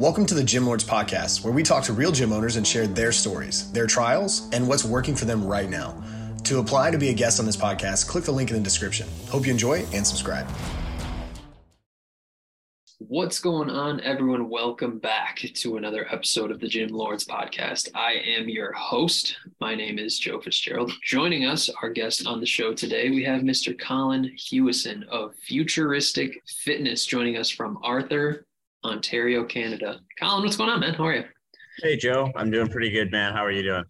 Welcome to the Gym Lords Podcast, where we talk to real gym owners and share their stories, their trials, and what's working for them right now. To apply to be a guest on this podcast, click the link in the description. Hope you enjoy and subscribe. What's going on, everyone? Welcome back to another episode of the Gym Lords podcast. I am your host. My name is Joe Fitzgerald. Joining us, our guest on the show today, we have Mr. Colin Hewison of Futuristic Fitness joining us from Arthur, Ontario, Canada. Colin, what's going on, man? How are you? Hey, Joe. I'm doing pretty good, man. How are you doing?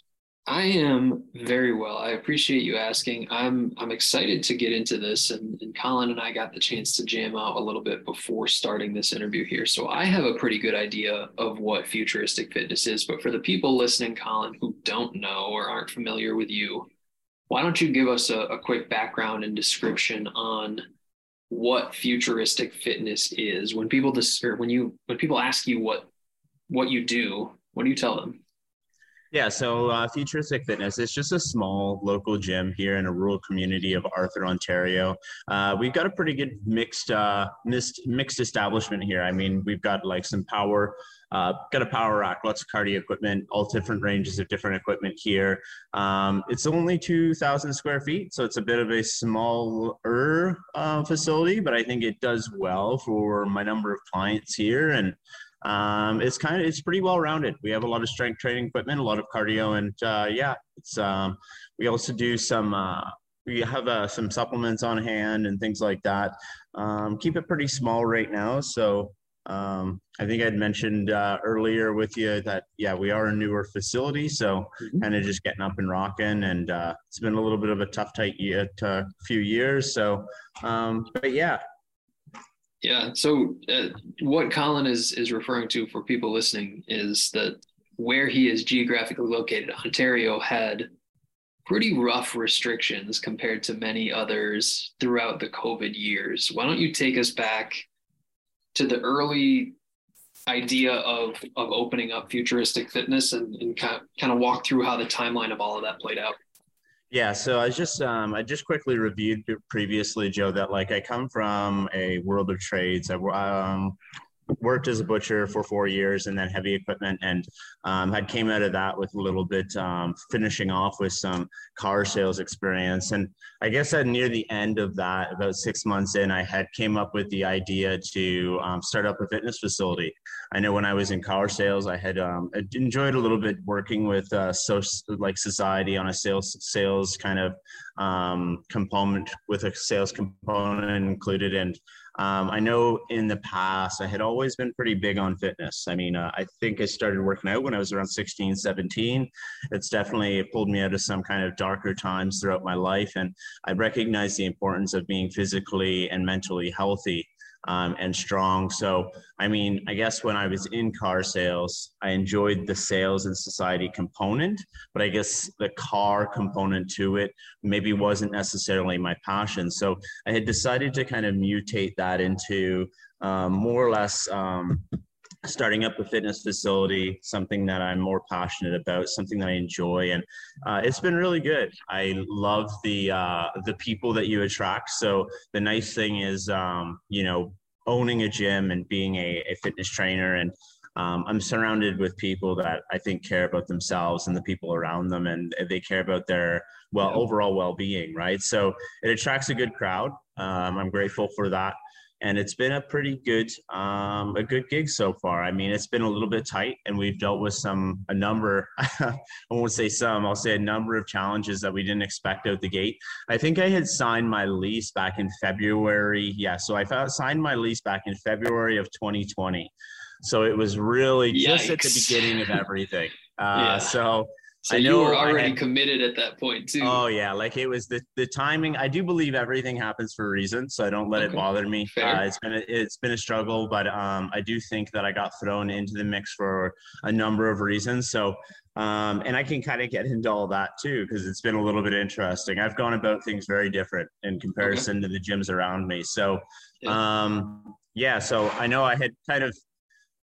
I am very well. I appreciate you asking. I'm I'm excited to get into this, and, and Colin and I got the chance to jam out a little bit before starting this interview here. So I have a pretty good idea of what futuristic fitness is. But for the people listening, Colin, who don't know or aren't familiar with you, why don't you give us a, a quick background and description on what futuristic fitness is? When people dis- or when you when people ask you what what you do, what do you tell them? Yeah, so uh, Futuristic Fitness is just a small local gym here in a rural community of Arthur, Ontario. Uh, we've got a pretty good mixed, uh, mixed mixed establishment here. I mean, we've got like some power, uh, got a power rack, lots of cardio equipment, all different ranges of different equipment here. Um, it's only 2,000 square feet, so it's a bit of a smaller uh, facility, but I think it does well for my number of clients here and um, it's kind of it's pretty well rounded. We have a lot of strength training equipment, a lot of cardio, and uh, yeah, it's um, we also do some uh, we have uh, some supplements on hand and things like that. Um, keep it pretty small right now, so um, I think I'd mentioned uh, earlier with you that yeah, we are a newer facility, so mm-hmm. kind of just getting up and rocking, and uh, it's been a little bit of a tough, tight year, uh, few years. So, um, but yeah, yeah. So uh, what Colin is is referring to for people listening is that where he is geographically located, Ontario had pretty rough restrictions compared to many others throughout the COVID years. Why don't you take us back to the early idea of of opening up futuristic fitness and, and kind, of, kind of walk through how the timeline of all of that played out? Yeah, so I just um, I just quickly reviewed previously, Joe, that like I come from a world of trades. I um, worked as a butcher for four years and then heavy equipment and um, had came out of that with a little bit um, finishing off with some car sales experience. And i guess at near the end of that about six months in i had came up with the idea to um, start up a fitness facility. I know when i was in car sales i had um, enjoyed a little bit working with uh, so like society on a sales sales kind of um, component with a sales component included and um, I know in the past I had always been pretty big on fitness. I mean, uh, I think I started working out when I was around 16, 17. It's definitely pulled me out of some kind of darker times throughout my life. And I recognize the importance of being physically and mentally healthy um, and strong. So, I mean, I guess when I was in car sales, I enjoyed the sales and society component, but I guess the car component to it maybe wasn't necessarily my passion. So, I had decided to kind of mutate that into um, more or less. Um, starting up a fitness facility, something that I'm more passionate about, something that I enjoy, and uh, it's been really good. I love the uh, the people that you attract. So the nice thing is, um, you know, owning a gym and being a, a fitness trainer and um, I'm surrounded with people that I think care about themselves and the people around them, and they care about their well overall well-being, right? So it attracts a good crowd. Um, I'm grateful for that and it's been a pretty good um, a good gig so far. I mean, it's been a little bit tight, and we've dealt with some a number. I won't say some. I'll say a number of challenges that we didn't expect out the gate. I think I had signed my lease back in February. Yeah, so I signed my lease back in February of 2020. So it was really Yikes. just at the beginning of everything. Uh, yeah. So so you were already had, committed at that point too. Oh yeah, like it was the the timing. I do believe everything happens for a reason, so I don't let okay. it bother me. Uh, it's been a, it's been a struggle, but um, I do think that I got thrown into the mix for a number of reasons. So um, and I can kind of get into all that too because it's been a little bit interesting. I've gone about things very different in comparison okay. to the gyms around me. So um, yeah, so I know I had kind of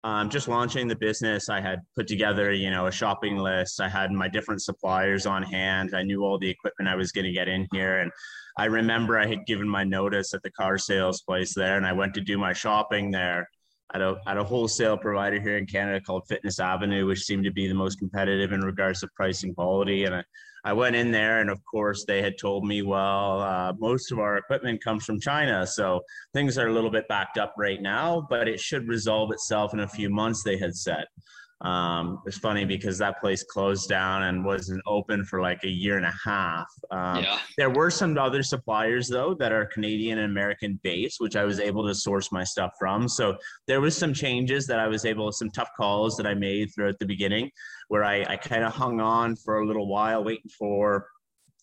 um, just launching the business, I had put together, you know, a shopping list. I had my different suppliers on hand. I knew all the equipment I was going to get in here. And I remember I had given my notice at the car sales place there and I went to do my shopping there. at a, at a wholesale provider here in Canada called Fitness Avenue, which seemed to be the most competitive in regards to price and quality. And I, I went in there, and of course, they had told me, well, uh, most of our equipment comes from China. So things are a little bit backed up right now, but it should resolve itself in a few months, they had said. Um, it's funny because that place closed down and wasn't open for like a year and a half. Um, yeah. There were some other suppliers though that are Canadian and American based, which I was able to source my stuff from. So there was some changes that I was able, some tough calls that I made throughout the beginning, where I, I kind of hung on for a little while, waiting for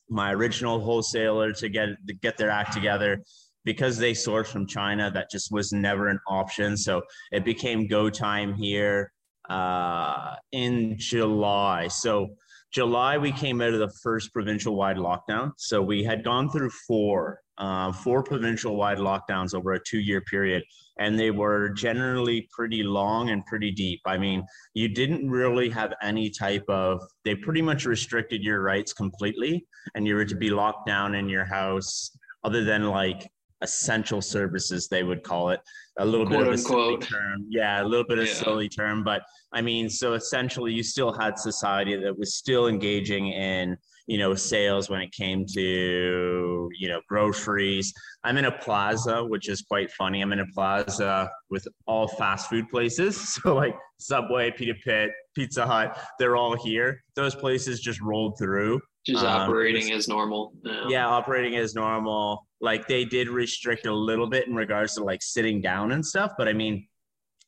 my original wholesaler to get to get their act together because they source from China, that just was never an option. So it became go time here uh, in July. So July we came out of the first provincial wide lockdown. So we had gone through four, uh, four provincial wide lockdowns over a two year period, and they were generally pretty long and pretty deep. I mean, you didn't really have any type of. They pretty much restricted your rights completely, and you were to be locked down in your house, other than like essential services they would call it a little Quote bit of a silly term. Yeah a little bit of yeah. silly term but i mean so essentially you still had society that was still engaging in you know sales when it came to you know groceries. I'm in a plaza which is quite funny. I'm in a plaza with all fast food places. So like subway pita pit pizza hut they're all here. Those places just rolled through just um, operating as normal yeah. yeah operating as normal. Like they did restrict a little bit in regards to like sitting down and stuff but i mean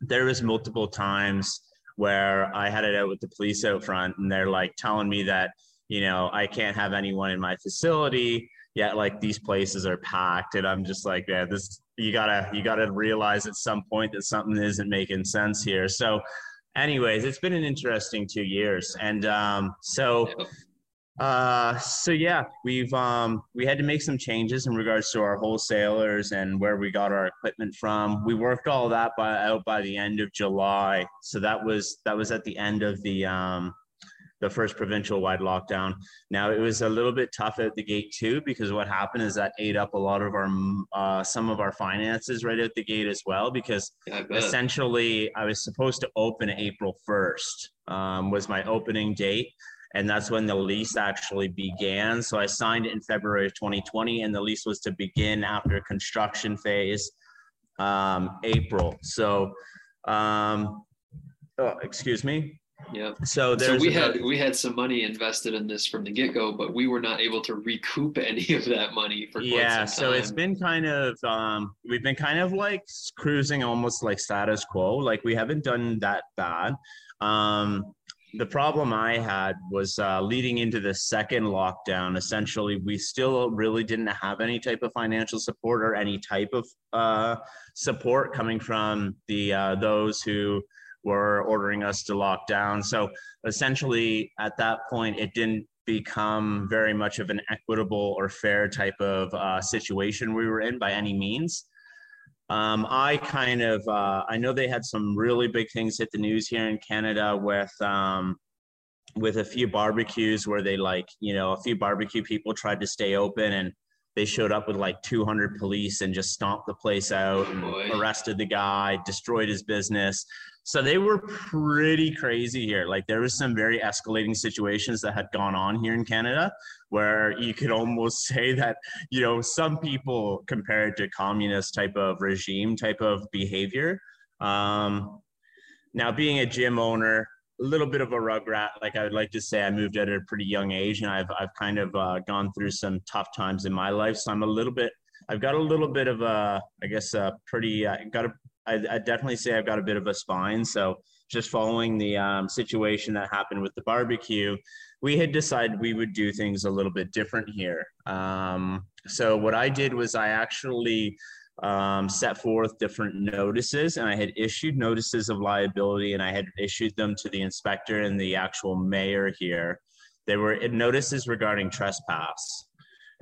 there was multiple times where i had it out with the police out front and they're like telling me that you know i can't have anyone in my facility yet like these places are packed and i'm just like yeah this you gotta you gotta realize at some point that something isn't making sense here. So anyways it's been an interesting two years and um so uh, so yeah, we've um, we had to make some changes in regards to our wholesalers and where we got our equipment from. We worked all that by, out by the end of July, so that was that was at the end of the um, the first provincial wide lockdown. Now it was a little bit tough at the gate too because what happened is that ate up a lot of our uh, some of our finances right at the gate as well because yeah, essentially I was supposed to open April first um, was my opening date and that's when the lease actually began. So I signed it in February of 2020, and the lease was to begin after construction phase, um, April. So, um, oh, excuse me. Yeah. So, so we had we had some money invested in this from the get go, but we were not able to recoup any of that money for yeah. So it's been kind of um, we've been kind of like cruising almost like status quo. Like we haven't done that bad. Um, the problem I had was uh, leading into the second lockdown. Essentially, we still really didn't have any type of financial support or any type of uh, support coming from the uh, those who were ordering us to lock down. So essentially, at that point, it didn't become very much of an equitable or fair type of uh, situation we were in by any means. Um, I kind of uh, I know they had some really big things hit the news here in Canada with um, with a few barbecues where they like you know a few barbecue people tried to stay open and they showed up with like 200 police and just stomped the place out and arrested the guy, destroyed his business. So they were pretty crazy here. Like there was some very escalating situations that had gone on here in Canada where you could almost say that, you know, some people compared to communist type of regime type of behavior. Um, now being a gym owner, a little bit of a rugrat. Like I would like to say, I moved at a pretty young age, and I've I've kind of uh, gone through some tough times in my life. So I'm a little bit. I've got a little bit of a, I guess, a pretty. I uh, got a. I, I definitely say I've got a bit of a spine. So just following the um, situation that happened with the barbecue, we had decided we would do things a little bit different here. Um, so what I did was I actually um, set forth different notices, and I had issued notices of liability, and I had issued them to the inspector and the actual mayor here. They were notices regarding trespass.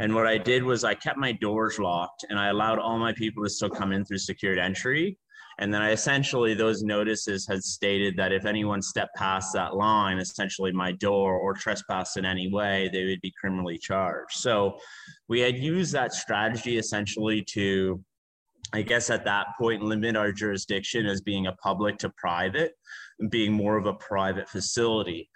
And what I did was I kept my doors locked, and I allowed all my people to still come in through secured entry. And then I essentially, those notices had stated that if anyone stepped past that line, essentially my door, or trespassed in any way, they would be criminally charged. So we had used that strategy essentially to I guess at that point, limit our jurisdiction as being a public to private, being more of a private facility.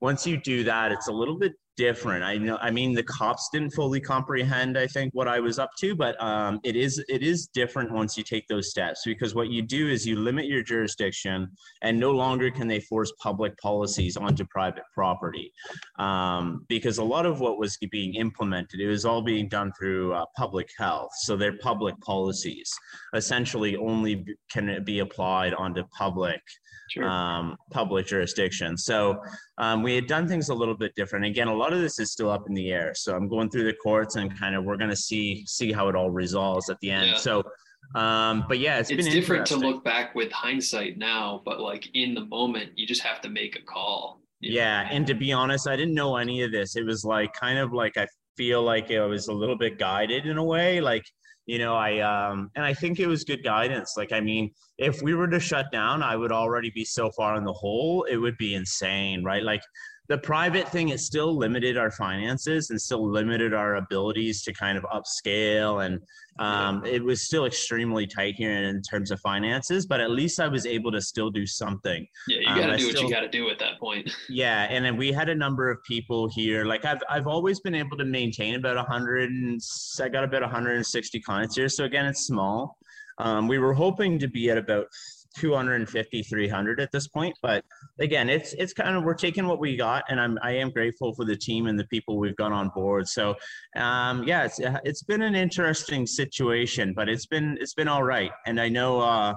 Once you do that, it's a little bit different. I know. I mean, the cops didn't fully comprehend. I think what I was up to, but um, it is it is different once you take those steps because what you do is you limit your jurisdiction, and no longer can they force public policies onto private property, um, because a lot of what was being implemented it was all being done through uh, public health. So their public policies essentially only can be applied onto public sure. um, public jurisdiction. So um, we had done things a little bit different. Again, a lot of this is still up in the air. So I'm going through the courts and kind of we're going to see see how it all resolves at the end. Yeah. So um but yeah it's, it's different to look back with hindsight now but like in the moment you just have to make a call yeah know? and to be honest i didn't know any of this it was like kind of like i feel like it was a little bit guided in a way like you know i um and i think it was good guidance. Like i mean if we were to shut down i would already be so far in the hole it would be insane right? Like the private thing it still limited our finances and still limited our abilities to kind of upscale and um, it was still extremely tight here in terms of finances but at least i was able to still do something. Yeah you gotta um, do what you gotta do at that point. Yeah and then we had a number of people here like i've, I've always been able to maintain about 100 and i got about 160 clients here so again it's small. Um, we were hoping to be at about 250 300 at this point but again it's it's kind of we're taking what we got and i'm i am grateful for the team and the people we've got on board. So um yeah it's it's been an interesting situation but it's been it's been all right. And i know uh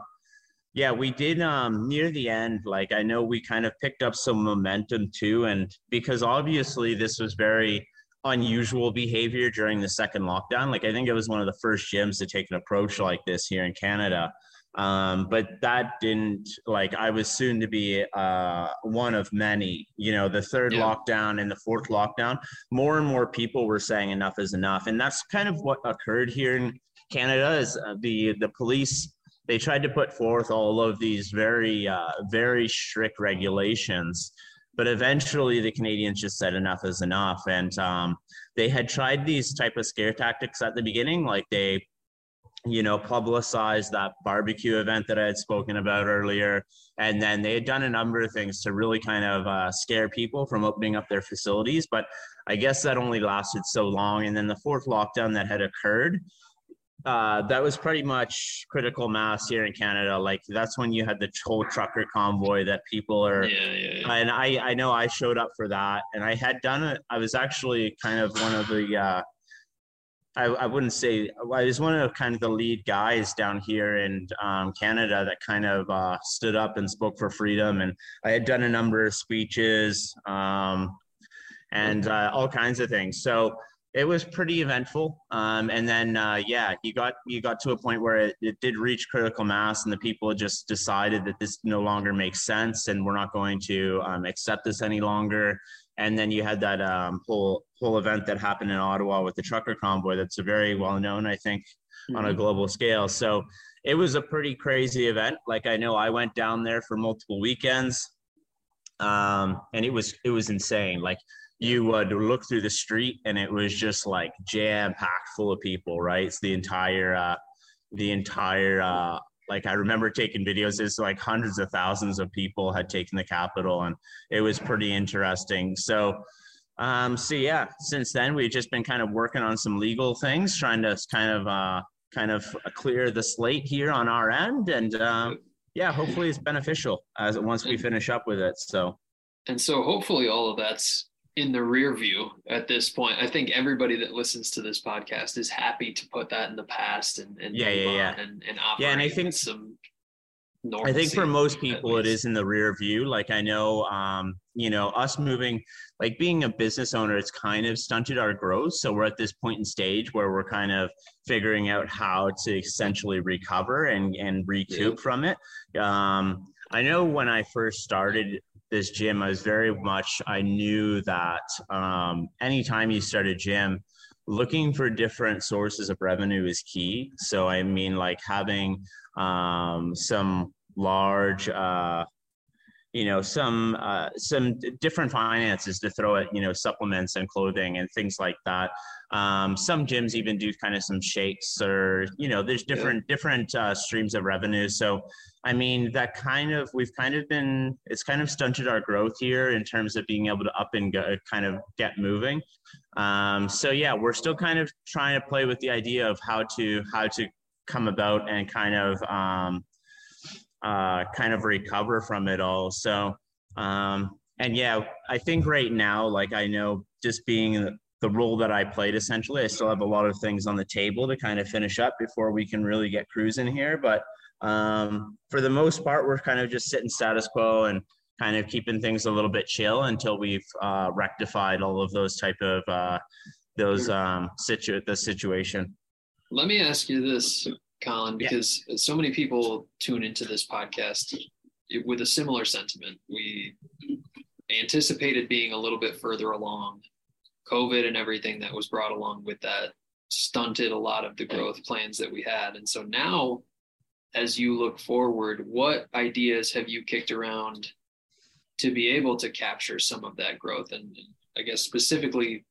yeah we did um near the end like i know we kind of picked up some momentum too and because obviously this was very unusual behavior during the second lockdown like i think it was one of the first gyms to take an approach like this here in canada um, but that didn't like i was soon to be uh, one of many you know the third yeah. lockdown and the fourth lockdown. More and more people were saying enough is enough. And that's kind of what occurred here in canada is uh, the the police they tried to put forth all of these very uh, very strict regulations but eventually the canadians just said enough is enough. And um, they had tried these type of scare tactics at the beginning like they you know, publicized that barbecue event that I had spoken about earlier. And then they had done a number of things to really kind of uh, scare people from opening up their facilities. But I guess that only lasted so long. And then the fourth lockdown that had occurred, uh, that was pretty much critical mass here in Canada. Like that's when you had the whole trucker convoy that people are. Yeah, yeah, yeah. And I, I know I showed up for that, and I had done it. I was actually kind of one of the uh, I, I wouldn't say I was one of kind of the lead guys down here in um, Canada that kind of uh, stood up and spoke for freedom. And I had done a number of speeches um, and uh, all kinds of things. So it was pretty eventful. Um, and then, uh, yeah, you got you got to a point where it, it did reach critical mass, and the people just decided that this no longer makes sense, and we're not going to um, accept this any longer and then you had that um, whole whole event that happened in Ottawa with the trucker convoy. That's a very well known, I think, mm-hmm. on a mm-hmm. global scale. So it was a pretty crazy event. Like I know I went down there for multiple weekends, um, and it was it was insane. Like you would look through the street, and it was just like jam packed full of people. Right, it's the entire uh, the entire uh, like I remember taking videos. It's like hundreds of thousands of people had taken the Capitol, and it was pretty interesting. So, um, so yeah, since then we've just been kind of working on some legal things, trying to kind of uh, kind of clear the slate here on our end, and um, yeah, hopefully it's beneficial as once we finish up with it. So, and so hopefully all of that's in the rear view at this point. I think everybody that listens to this podcast is happy to put that in the past and, and yeah, yeah, yeah. and, and yeah, and I think some. I think for most people it is in the rear view. Like I know, um, you know, us moving, like being a business owner, it's kind of stunted our growth. So we're at this point in stage where we're kind of figuring out how to essentially recover and and recoup yeah. from it. Um, I know when I first started this gym, I was very much, I knew that um, anytime you start a gym, looking for different sources of revenue is key. So, I mean, like having um, some large, uh, you know some uh, some different finances to throw at you know supplements and clothing and things like that. Um, some gyms even do kind of some shakes or you know there's different yeah. different uh, streams of revenue. So i mean that kind of we've kind of been it's kind of stunted our growth here in terms of being able to up and go, kind of get moving. Um, so yeah we're still kind of trying to play with the idea of how to how to come about and kind of um, uh, kind of recover from it all. So, um, and yeah, I think right now, like I know just being the role that I played, essentially, I still have a lot of things on the table to kind of finish up before we can really get cruising here. But um, for the most part, we're kind of just sitting status quo and kind of keeping things a little bit chill until we've uh, rectified all of those type of uh, those um, situ the situation. Let me ask you this Colin, because yeah. so many people tune into this podcast with a similar sentiment. We anticipated being a little bit further along. COVID and everything that was brought along with that stunted a lot of the growth plans that we had. And so now, as you look forward, what ideas have you kicked around to be able to capture some of that growth? And, and I guess specifically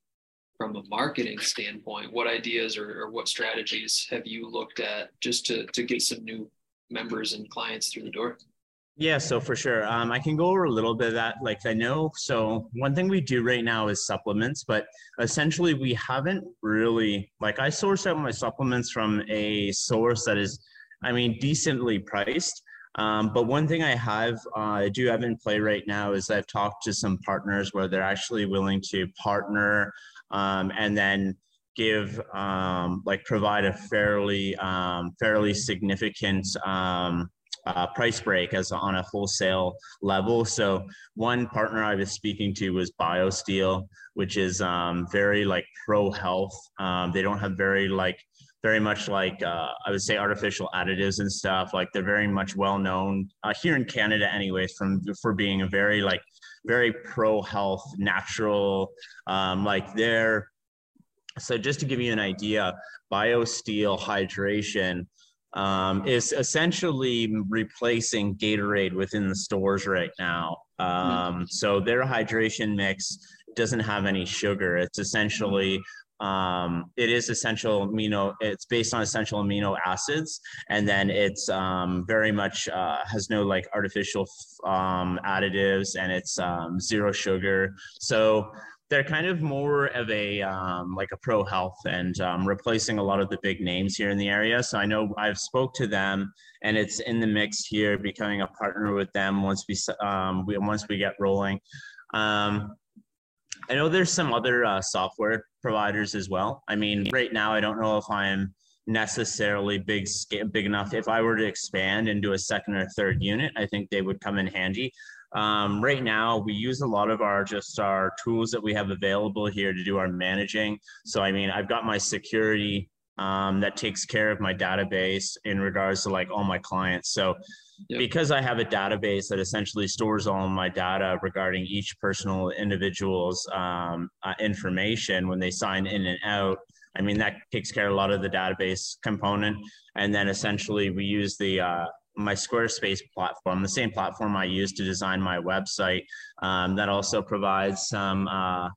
from a marketing standpoint, what ideas or, or, what strategies have you looked at just to, to get some new members and clients through the door? Yeah, so for sure. Um, I can go over a little bit of that. Like I know, so one thing we do right now is supplements, but essentially we haven't really, like I source out my supplements from a source that is, I mean, decently priced. Um, but one thing I have, uh, I do have in play right now is I've talked to some partners where they're actually willing to partner um, and then give um, like provide a fairly um, fairly significant um, uh, price break as on a wholesale level. So one partner I was speaking to was BioSteel, which is um, very like pro health. Um, they don't have very like very much like uh, I would say artificial additives and stuff. Like they're very much well known uh, here in Canada, anyways, from for being a very like very pro health, natural. Um, like they're so just to give you an idea, BioSteel hydration um, is essentially replacing Gatorade within the stores right now. Um, so their hydration mix doesn't have any sugar. It's essentially um, it is essential amino it's based on essential amino acids and then it's um, very much uh, has no like artificial um, additives and it's um, zero sugar. So they're kind of more of a um, like a pro health and um, replacing a lot of the big names here in the area. So i know i've spoke to them and it's in the mix here becoming a partner with them once we, we once we get rolling. Um, I know there's some other uh, software providers as well. I mean, right now, I don't know if I'm necessarily big big enough. If I were to expand and do a second or third unit, I think they would come in handy. Um, right now, we use a lot of our just our tools that we have available here to do our managing. So, I mean, I've got my security um, that takes care of my database in regards to like all my clients. So Because I have a database that essentially stores all my data regarding each personal individual's um, uh, information when they sign in and out. I mean, that takes care of a lot of the database component. And then essentially, we use the uh, my Squarespace platform, the same platform I use to design my website. Um, that also provides some uh,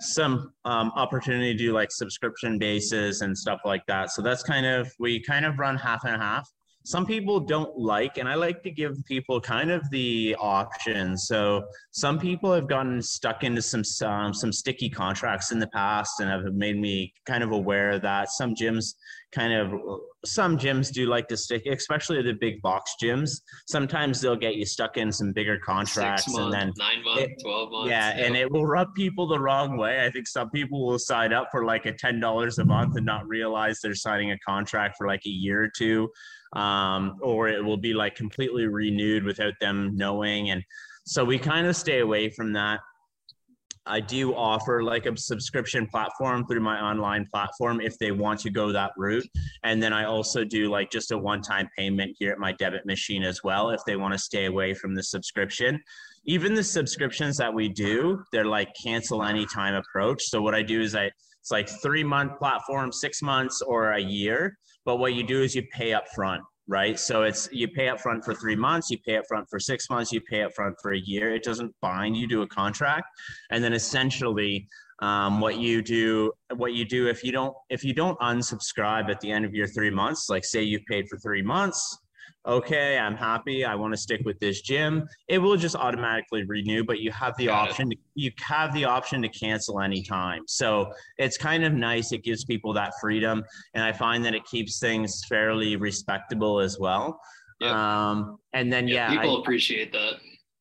some um, opportunity to do like subscription bases and stuff like that. So that's kind of we kind of run half and half some people don't like and i like to give people kind of the option. So some people have gotten stuck into some um, some sticky contracts in the past and have made me kind of aware that some gyms kind of some gyms do like to stick especially the big box gyms. Sometimes they'll get you stuck in some bigger contracts month, and then nine months 12 months yeah and it will rub people the wrong way. I think some people will sign up for like a $10 a month and not realize they're signing a contract for like a year or two um, or it will be like completely renewed without them knowing. And so we kind of stay away from that. I do offer like a subscription platform through my online platform if they want to go that route. And then I also do like just a one time payment here at my debit machine as well if they want to stay away from the subscription. Even the subscriptions that we do, they're like cancel anytime approach. So what I do is I it's like three month platform, six months or a year. But what you do is you pay up front right? So it's you pay up front for three months, you pay up front for six months, you pay up front for a year. It doesn't bind you to a contract. And then essentially um, what you do what you do if you don't if you don't unsubscribe at the end of your three months like say you've paid for three months okay i'm happy. I want to stick with this gym. It will just automatically renew but you have the Got option to, you have the option to cancel anytime. So it's kind of nice. It gives people that freedom and i find that it keeps things fairly respectable as well. Yep. um, and then yeah, yeah people I, appreciate that.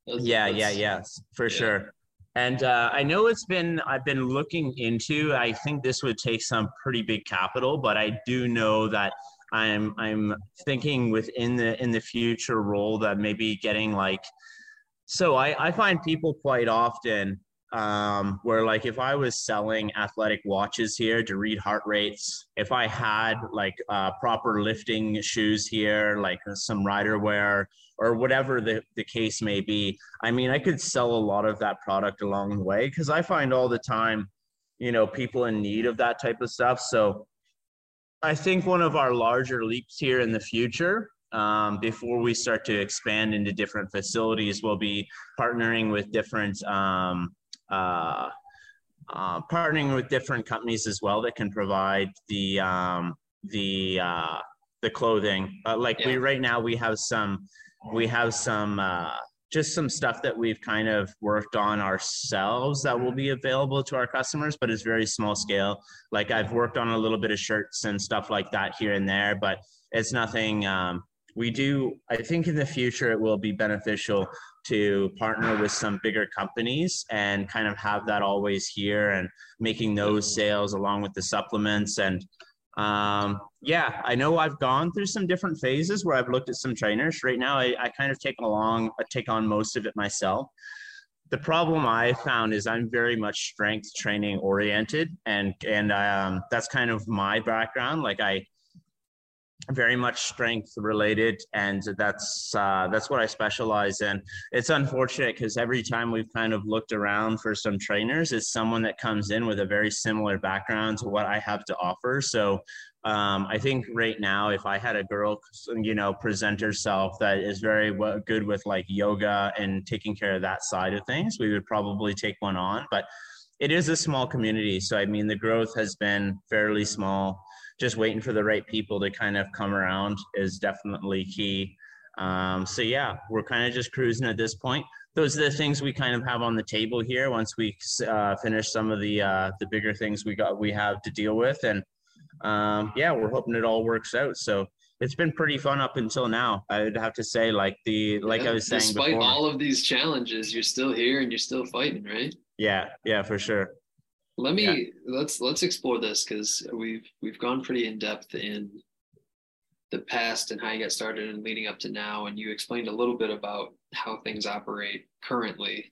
That's, yeah that's, yeah yes for yeah. sure. And uh, I know it's been I've been looking into. I think this would take some pretty big capital, but I do know that I'm I'm thinking within the in the future role that maybe getting like. So I I find people quite often um, where like if I was selling athletic watches here to read heart rates, if I had like uh, proper lifting shoes here, like some Ryderwear or whatever the, the case may be, I mean, I could sell a lot of that product along the way because I find all the time, you know, people in need of that type of stuff. So I think one of our larger leaps here in the future um, before we start to expand into different facilities, we'll be partnering with different um, uh, uh, partnering with different companies as well that can provide the um, the uh, the clothing. Uh, like yeah. we right now we have some we have some uh, just some stuff that we've kind of worked on ourselves that will be available to our customers, but it's very small scale. Like I've worked on a little bit of shirts and stuff like that here and there, but it's nothing. Um, we do. I think in the future it will be beneficial to partner with some bigger companies and kind of have that always here and making those sales along with the supplements and um, yeah i know i've gone through some different phases where i've looked at some trainers. Right now i, I kind of take along I take on most of it myself. The problem i found is i'm very much strength training oriented and and um, that's kind of my background. Like i very much strength related and that's uh, that's what i specialize in. It's unfortunate because every time we've kind of looked around for some trainers it's someone that comes in with a very similar background to what i have to offer. So um, i think right now if i had a girl you know present herself that is very good with like yoga and taking care of that side of things we would probably take one on but it is a small community. So i mean the growth has been fairly small just waiting for the right people to kind of come around is definitely key. Um, so yeah, we're kind of just cruising at this point. Those are the things we kind of have on the table here. Once we uh, finish some of the uh, the bigger things we got we have to deal with, and um, yeah, we're hoping it all works out. So it's been pretty fun up until now. I'd have to say, like the like yeah, I was saying, despite before, all of these challenges, you're still here and you're still fighting, right? Yeah, yeah, for sure. Let me yeah. let's let's explore this because we've we've gone pretty in depth in the past and how you got started and leading up to now, and you explained a little bit about how things operate currently.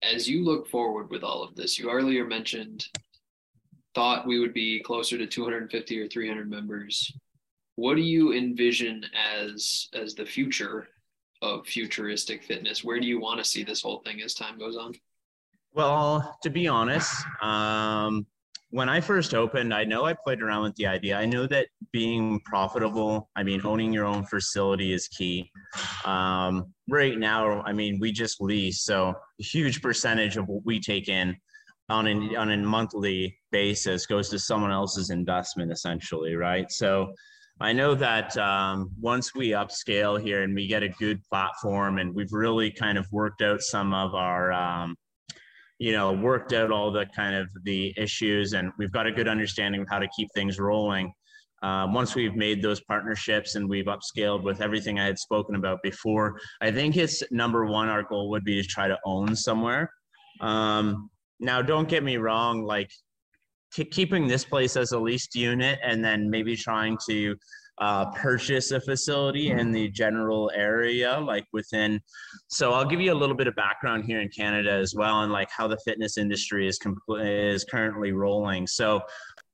As you look forward with all of this, you earlier mentioned thought we would be closer to 250 or 300 members. What do you envision as as the future of futuristic fitness? Where do you want to see this whole thing as time goes on? Well, to be honest, um, when I first opened, I know I played around with the idea. I know that being profitable, I mean, owning your own facility is key. Um, right now, I mean, we just lease, so a huge percentage of what we take in on an on a monthly basis goes to someone else's investment, essentially, right? So. I know that um, once we upscale here and we get a good platform and we've really kind of worked out some of our um, you know worked out all the kind of the issues and we've got a good understanding of how to keep things rolling. Um, once we've made those partnerships and we've upscaled with everything i had spoken about before i think it's number one our goal would be to try to own somewhere. Um, now don't get me wrong like t- keeping this place as a leased unit and then maybe trying to uh, purchase a facility in the general area, like within. So I'll give you a little bit of background here in Canada as well, and like how the fitness industry is compl- is currently rolling. So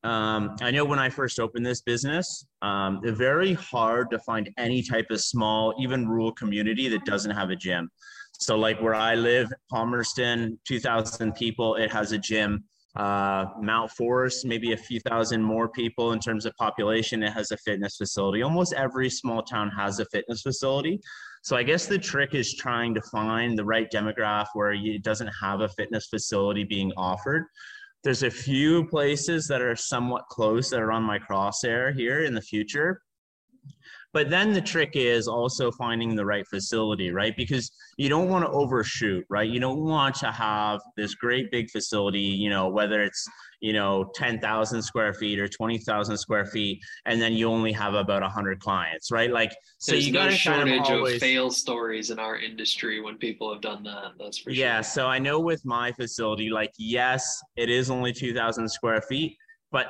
um, I know when I first opened this business, um, very hard to find any type of small, even rural community that doesn't have a gym. So like where I live, Palmerston, 2,000 people, it has a gym Uh, Mount Forest, maybe a few thousand more people in terms of population. It has a fitness facility. Almost every small town has a fitness facility. So I guess the trick is trying to find the right demographic where it doesn't have a fitness facility being offered. There's a few places that are somewhat close that are on my crosshair here in the future. But then the trick is also finding the right facility, right? Because you don't want to overshoot, right? You don't want to have this great big facility, you know, whether it's, you know, 10,000 square feet or 20,000 square feet, and then you only have about 100 clients, right? Like, so There's you got no shortage kind of, always... of fail stories in our industry when people have done that. That's for sure. Yeah. So I know with my facility, like, yes, it is only 2,000 square feet, but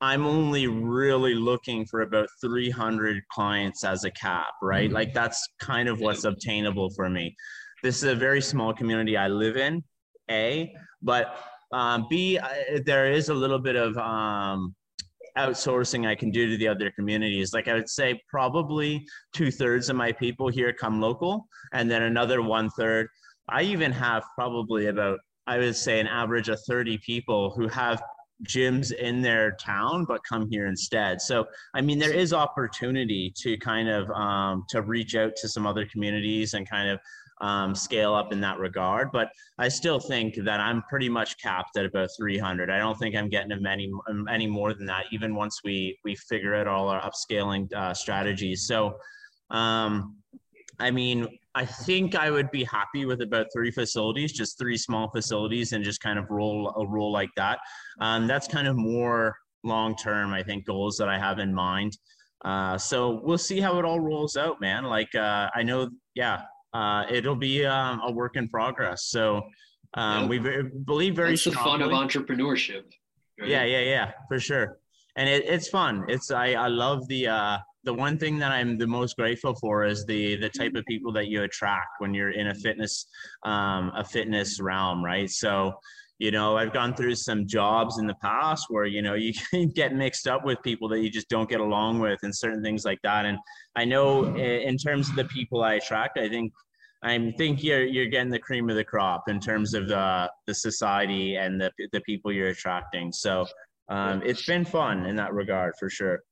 I'm only really looking for about 300 clients as a cap, right? Mm-hmm. Like that's kind of what's obtainable for me. This is a very small community I live in, A, but um, B, I, there is a little bit of um, outsourcing I can do to the other communities. Like I would say, probably two thirds of my people here come local, and then another one third. I even have probably about I would say an average of 30 people who have gyms in their town but come here instead. So i mean there is opportunity to kind of um, to reach out to some other communities and kind of um, scale up in that regard. But i still think that i'm pretty much capped at about 300 i don't think i'm getting any any more than that even once we we figure out all our upscaling uh, strategies. So um, I mean, I think I would be happy with about three facilities, just three small facilities, and just kind of roll a roll like that. Um, that's kind of more long term, I think, goals that I have in mind. Uh, so we'll see how it all rolls out, man. Like uh, I know, yeah, uh, it'll be um, a work in progress. So um, we believe very. That's the fun of entrepreneurship. Right? Yeah, yeah, yeah, for sure. And it, it's fun. It's I I love the uh, the one thing that I'm the most grateful for is the the type of people that you attract when you're in a fitness um, a fitness realm, right? So, you know, I've gone through some jobs in the past where you know you get mixed up with people that you just don't get along with and certain things like that. And I know in terms of the people I attract, I think I think you're you're getting the cream of the crop in terms of the the society and the the people you're attracting. So um, it's been fun in that regard for sure.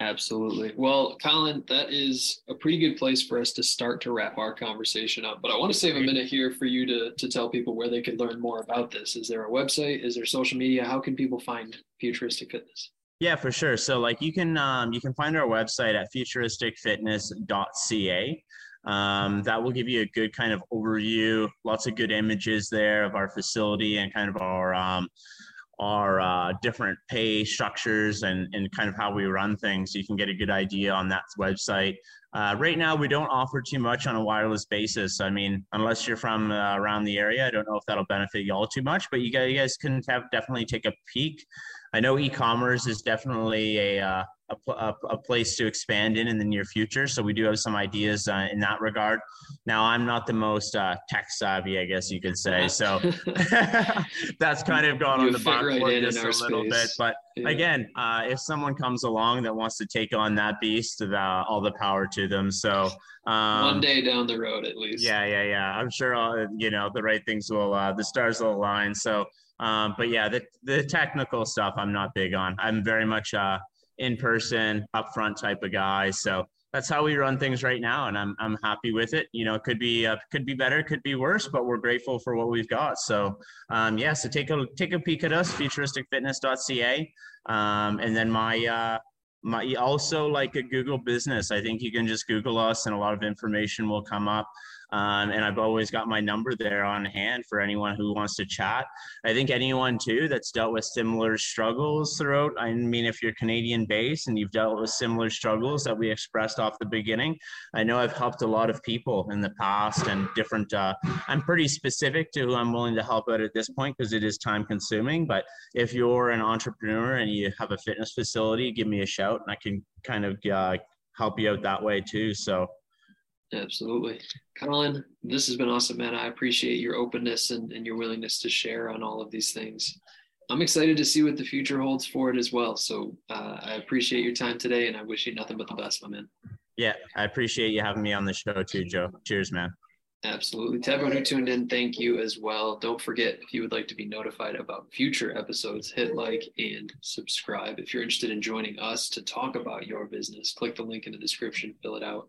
Absolutely. Well, Colin, that is a pretty good place for us to start to wrap our conversation up. But I want to save a minute here for you to, to tell people where they could learn more about this. Is there a website? Is there social media? How can people find Futuristic Fitness? Yeah, for sure. So like you can um, you can find our website at futuristicfitness.ca. Um, that will give you a good kind of overview, lots of good images there of our facility and kind of our um, our uh, different pay structures and, and kind of how we run things. So you can get a good idea on that website. Uh, right now, we don't offer too much on a wireless basis. I mean, unless you're from uh, around the area, I don't know if that'll benefit y'all too much, but you guys, you guys can have, definitely take a peek. I know e-commerce is definitely a, uh, a, a, a, place to expand in in the near future. So we do have some ideas uh, in that regard. Now, I'm not the most uh, tech savvy, I guess you could say. So that's kind of gone you on the back right just a little space. bit. But yeah. again, uh, if someone comes along that wants to take on that beast, all the power to them. So um, one day down the road, at least. Yeah, yeah, yeah. I'm sure, you know, the right things will, uh, the stars will align. So, um, but yeah, the, the technical stuff I'm not big on. I'm very much uh, in person, upfront type of guy. So that's how we run things right now, and I'm I'm happy with it. You know, it could be uh, could be better, could be worse, but we're grateful for what we've got. So um, yeah, so take a take a peek at us, futuristicfitness.ca, um, and then my. Uh, my also like a Google business. I think you can just Google us and a lot of information will come up. Um, and I've always got my number there on hand for anyone who wants to chat. I think anyone too that's dealt with similar struggles throughout. I mean, if you're Canadian based and you've dealt with similar struggles that we expressed off the beginning, I know I've helped a lot of people in the past and different. Uh, I'm pretty specific to who I'm willing to help out at this point because it is time consuming. But if you're an entrepreneur and you have a fitness facility, give me a shout and I can kind of uh, help you out that way too. So Absolutely. Colin, this has been awesome, man. I appreciate your openness and, and your willingness to share on all of these things. I'm excited to see what the future holds for it as well. So uh, I appreciate your time today and I wish you nothing but the best, my man. Yeah, I appreciate you having me on the show too, Joe. Cheers, man. Absolutely. To everyone who tuned in, thank you as well. Don't forget, if you would like to be notified about future episodes, hit like and subscribe. If you're interested in joining us to talk about your business, click the link in the description, fill it out.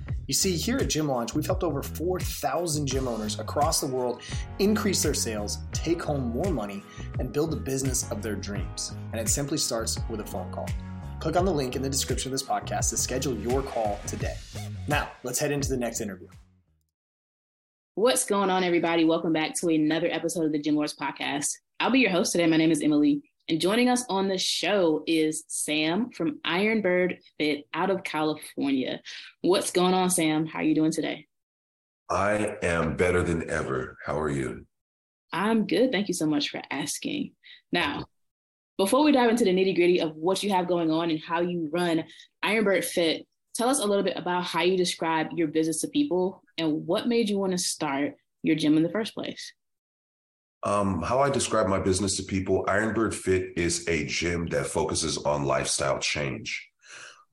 You see, here at Gym Launch, we've helped over 4,000 gym owners across the world increase their sales, take home more money, and build the business of their dreams. And it simply starts with a phone call. Click on the link in the description of this podcast to schedule your call today. Now, let's head into the next interview. What's going on, everybody? Welcome back to another episode of the Gym Lords podcast. I'll be your host today. My name is Emily, and joining us on the show is Sam from Ironbird Fit out of California. What's going on, Sam? How are you doing today? I am better than ever. How are you? I'm good. Thank you so much for asking. Now, before we dive into the nitty gritty of what you have going on and how you run Ironbird Fit, tell us a little bit about how you describe your business to people and what made you want to start your gym in the first place. Um, how I describe my business to people, Ironbird Fit is a gym that focuses on lifestyle change.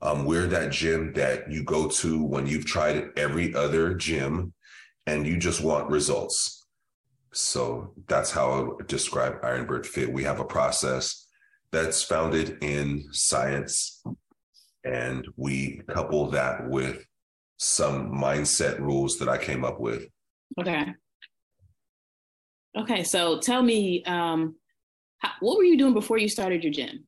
Um, we're that gym that you go to when you've tried every other gym and you just want results. So that's how I would describe Ironbird Fit. We have a process that's founded in science and we couple that with some mindset rules that I came up with. Okay. Okay, so tell me, um, how, what were you doing before you started your gym?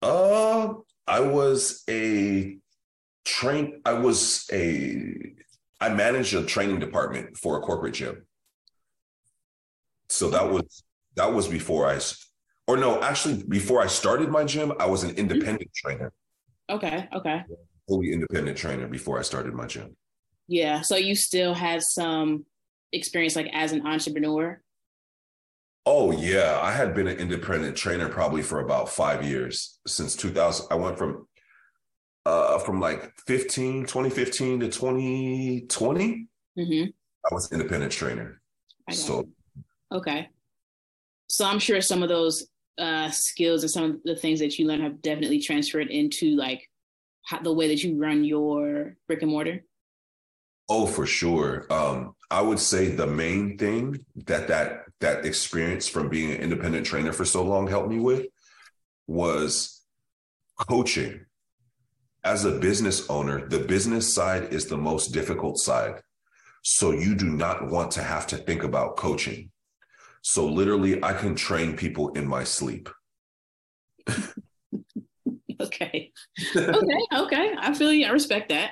Uh, I was a train. I was a. I managed a training department for a corporate gym. So that was that was before I or no, actually, before I started my gym, I was an mm-hmm. independent mm-hmm. trainer. Okay. Okay. Fully independent trainer before I started my gym. Yeah. So you still had some experience like as an entrepreneur? Oh yeah, I had been an independent trainer probably for about five years since 2000. I went from uh from like 15, 2015 to 2020. Mm-hmm. I was independent trainer. So okay. So I'm sure some of those uh, skills and some of the things that you learn have definitely transferred into like how, the way that you run your brick and mortar? Oh, for sure. Um, I would say the main thing that that that experience from being an independent trainer for so long helped me with was coaching. As a business owner, the business side is the most difficult side. So you do not want to have to think about coaching. So literally, I can train people in my sleep. okay. Okay. Okay. I feel you. I respect that.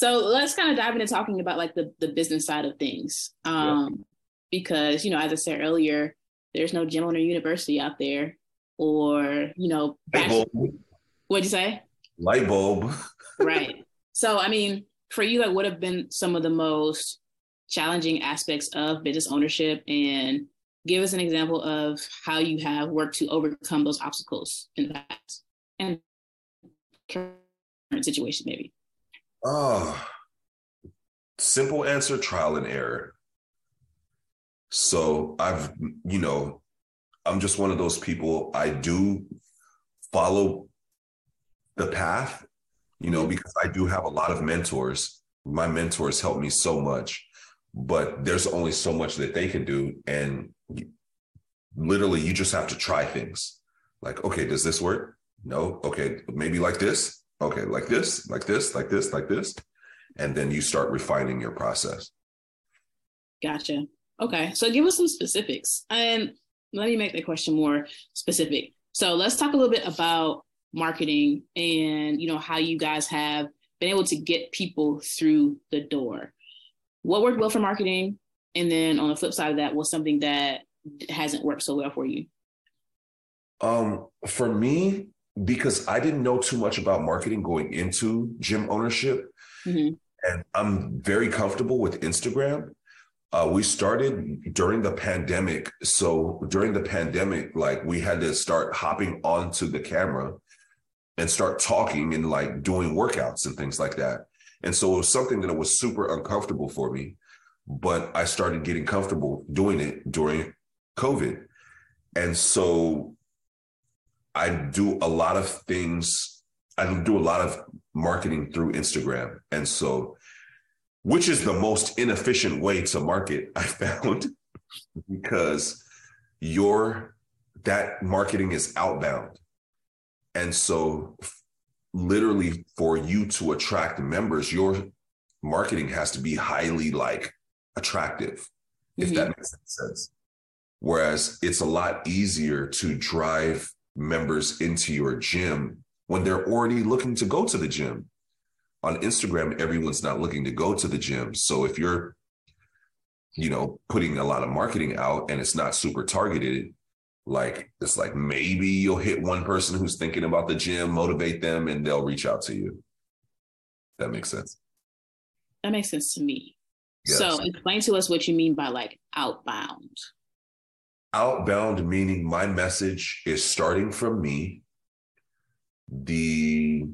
So let's kind of dive into talking about like the, the business side of things. Um, yeah. because, you know, as I said earlier, there's no gym owner university out there or, you know, what'd you say? Light bulb. right. So, I mean, for you, like, what have been some of the most challenging aspects of business ownership and give us an example of how you have worked to overcome those obstacles in the past and current situation maybe oh simple answer trial and error. So i've you know i'm just one of those people i do follow the path you know mm-hmm. because i do have a lot of mentors. My mentors help me so much but there's only so much that they can do and literally you just have to try things. Like okay does this work? No. Okay maybe like this okay like this like this like this like this and then you start refining your process. Gotcha. Okay so give us some specifics and let me make the question more specific. So let's talk a little bit about marketing and you know how you guys have been able to get people through the door. What worked well for marketing and then on the flip side of that was something that hasn't worked so well for you? Um, for me, because I didn't know too much about marketing going into gym ownership, mm-hmm. and I'm very comfortable with Instagram. Uh, we started during the pandemic. So during the pandemic, like we had to start hopping onto the camera and start talking and like doing workouts and things like that. And so it was something that was super uncomfortable for me, but I started getting comfortable doing it during COVID. And so I do a lot of things. I do a lot of marketing through Instagram. And so, which is the most inefficient way to market, I found, because your that marketing is outbound. And so literally for you to attract members, your marketing has to be highly like attractive, mm-hmm. if that mm-hmm. makes sense. Whereas it's a lot easier to drive members into your gym when they're already looking to go to the gym. On Instagram, everyone's not looking to go to the gym. So if you're, you know, putting a lot of marketing out and it's not super targeted, like it's like maybe you'll hit one person who's thinking about the gym, motivate them, and they'll reach out to you. That makes sense. That makes sense to me. Yes. So explain to us what you mean by like outbound. Outbound meaning my message is starting from me. The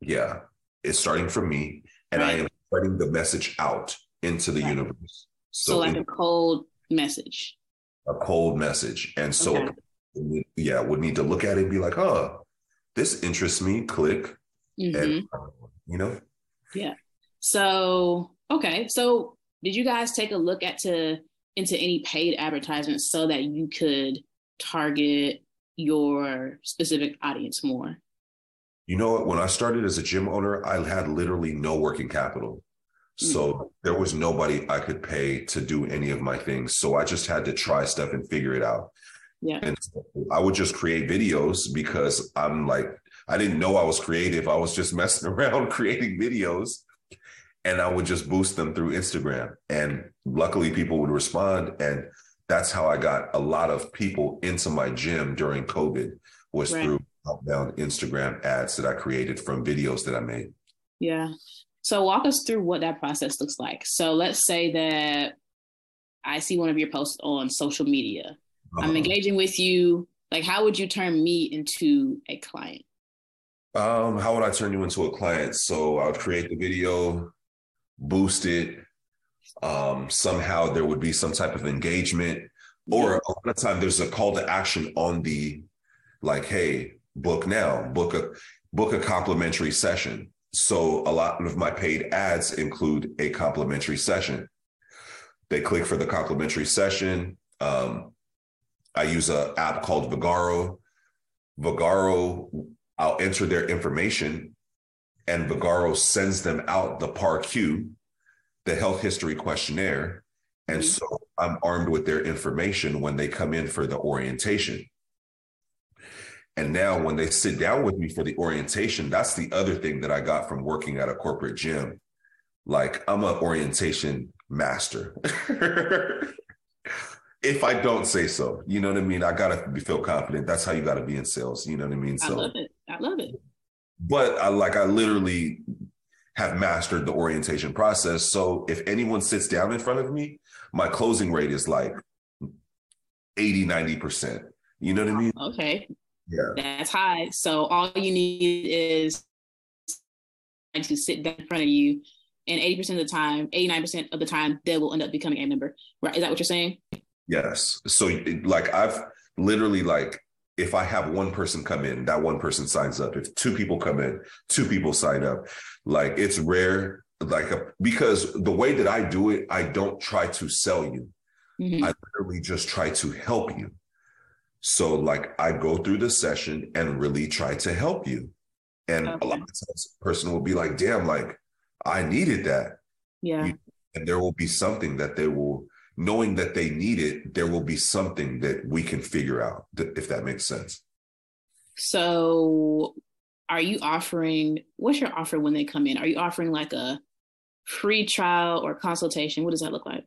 yeah, it's starting from me, and right. I am spreading the message out into the right. universe. So, so like in, a cold message. A cold message, and so okay. yeah, would need to look at it and be like, "Oh, this interests me." Click, mm-hmm. and you know. Yeah. So okay, so did you guys take a look at to into any paid advertisements so that you could target your specific audience more? You know what? When I started as a gym owner, I had literally no working capital. So mm-hmm. there was nobody I could pay to do any of my things. So I just had to try stuff and figure it out. Yeah. And so I would just create videos because I'm like, I didn't know I was creative. I was just messing around creating videos and I would just boost them through Instagram. And luckily, people would respond. And that's how I got a lot of people into my gym during COVID was right. through outbound Instagram ads that I created from videos that I made. Yeah. So walk us through what that process looks like. So let's say that I see one of your posts on social media. Uh-huh. I'm engaging with you. Like, how would you turn me into a client? Um, how would I turn you into a client? So I would create the video, boosted. Um, somehow there would be some type of engagement, or a lot of time there's a call to action on the like, hey, book now, book a book a complimentary session. So a lot of my paid ads include a complimentary session. They click for the complimentary session. Um, I use an app called Vagaro. Vagaro, I'll enter their information and Vagaro sends them out the PAR-Q, the health history questionnaire. And mm-hmm. so I'm armed with their information when they come in for the orientation. And now when they sit down with me for the orientation, that's the other thing that I got from working at a corporate gym. Like I'm an orientation master. if I don't say so, you know what I mean? I gotta feel confident. That's how you gotta be in sales. You know what I mean? So I love it. I love it but I like I literally have mastered the orientation process. So if anyone sits down in front of me, my closing rate is like 80, 90%. You know what I mean? Okay. Yeah. That's high. So all you need is to sit down in front of you. And 80% of the time, 89% of the time, they will end up becoming a member. Right. Is that what you're saying? Yes. So like I've literally like if I have one person come in, that one person signs up. If two people come in, two people sign up. Like it's rare, like a, because the way that I do it, I don't try to sell you. Mm-hmm. I literally just try to help you. So like I go through the session and really try to help you. And okay. a lot of times a person will be like, damn, like I needed that. Yeah. And there will be something that they will knowing that they need it, there will be something that we can figure out, if that makes sense. So, are you offering what's your offer when they come in? Are you offering like a free trial or consultation? What does that look like?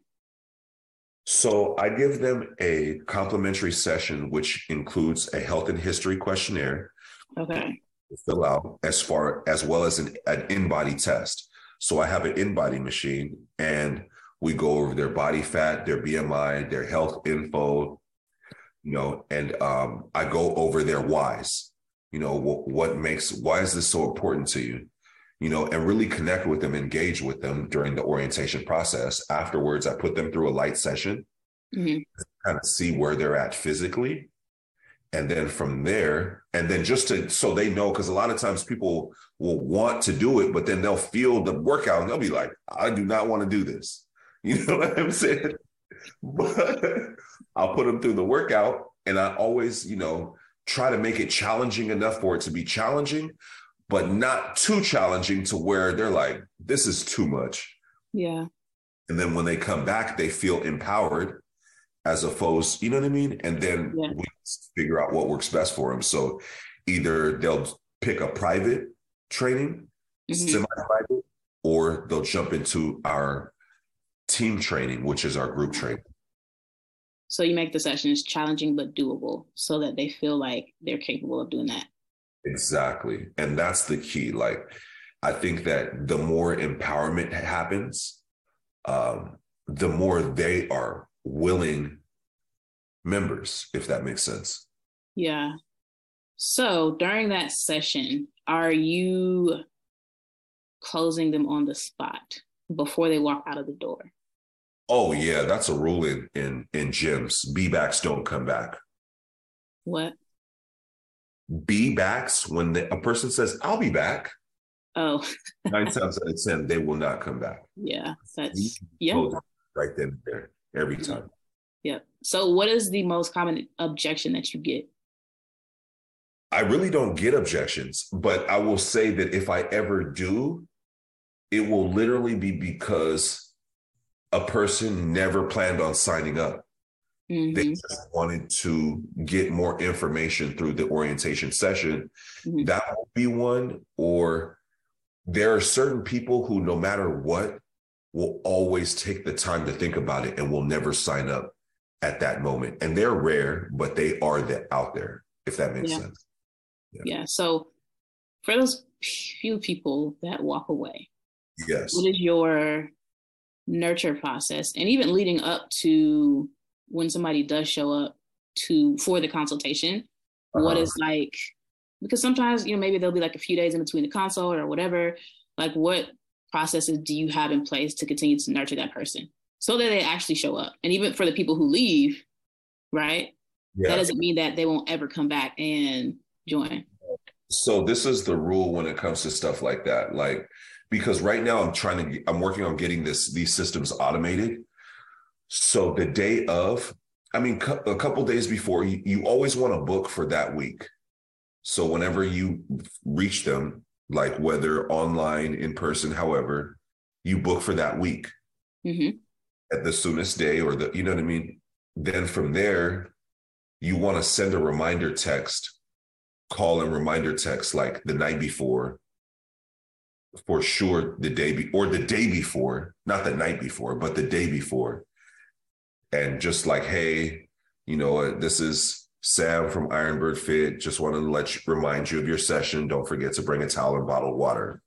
So, I give them a complimentary session, which includes a health and history questionnaire. Okay. Fill out as far as well as an, an InBody test. So I have an InBody machine and We go over their body fat, their BMI, their health info, you know, and um, I go over their whys. You know, what, what makes why is this so important to you? You know, and really connect with them, engage with them during the orientation process. Afterwards, I put them through a light session, mm-hmm. kind of see where they're at physically. And then from there, and then just to so they know, because a lot of times people will want to do it, but then they'll feel the workout and they'll be like, I do not want to do this. You know what I'm saying? But I'll put them through the workout and I always, you know, try to make it challenging enough for it to be challenging, but not too challenging to where they're like, this is too much. Yeah. And then when they come back, they feel empowered as opposed, you know what I mean? And then yeah. we figure out what works best for them. So either they'll pick a private training, mm-hmm. semi-private, or they'll jump into our team training, which is our group training. So you make the sessions challenging but doable so that they feel like they're capable of doing that. Exactly. And that's the key. Like, I think that the more empowerment happens, um, the more they are willing members, if that makes sense. Yeah. So during that session, are you closing them on the spot before they walk out of the door? Oh yeah, that's a rule in in in gyms. B backs don't come back. What? B backs when the, a person says, "I'll be back." Oh. nine times out of ten, they will not come back. Yeah, that's yeah. Right then, and there, every mm-hmm. time. Yep. So, what is the most common objection that you get? I really don't get objections, but I will say that if I ever do, it will literally be because a person never planned on signing up. Mm-hmm. They just wanted to get more information through the orientation session. Mm-hmm. That will be one. Or there are certain people who, no matter what, will always take the time to think about it and will never sign up at that moment. And they're rare, but they are that out there, if that makes yeah. sense. Yeah. yeah. So for those few people that walk away, yes, what is your nurture process and even leading up to when somebody does show up to for the consultation uh-huh. what is like because sometimes you know maybe there'll be like a few days in between the consult or whatever like what processes do you have in place to continue to nurture that person so that they actually show up and even for the people who leave right yeah. that doesn't mean that they won't ever come back and join so this is the rule when it comes to stuff like that like because right now I'm trying to I'm working on getting this these systems automated. So the day of, I mean, a couple days before, you, you always want to book for that week. So whenever you reach them, like whether online, in person, however, you book for that week mm-hmm. at the soonest day or the, you know what I mean? Then from there, you want to send a reminder text, call and reminder text like the night before for sure the day be- or the day before, not the night before, but the day before. And just like, hey, you know, this is Sam from Ironbird Fit. Just want to let you remind you of your session. Don't forget to bring a towel and bottled water.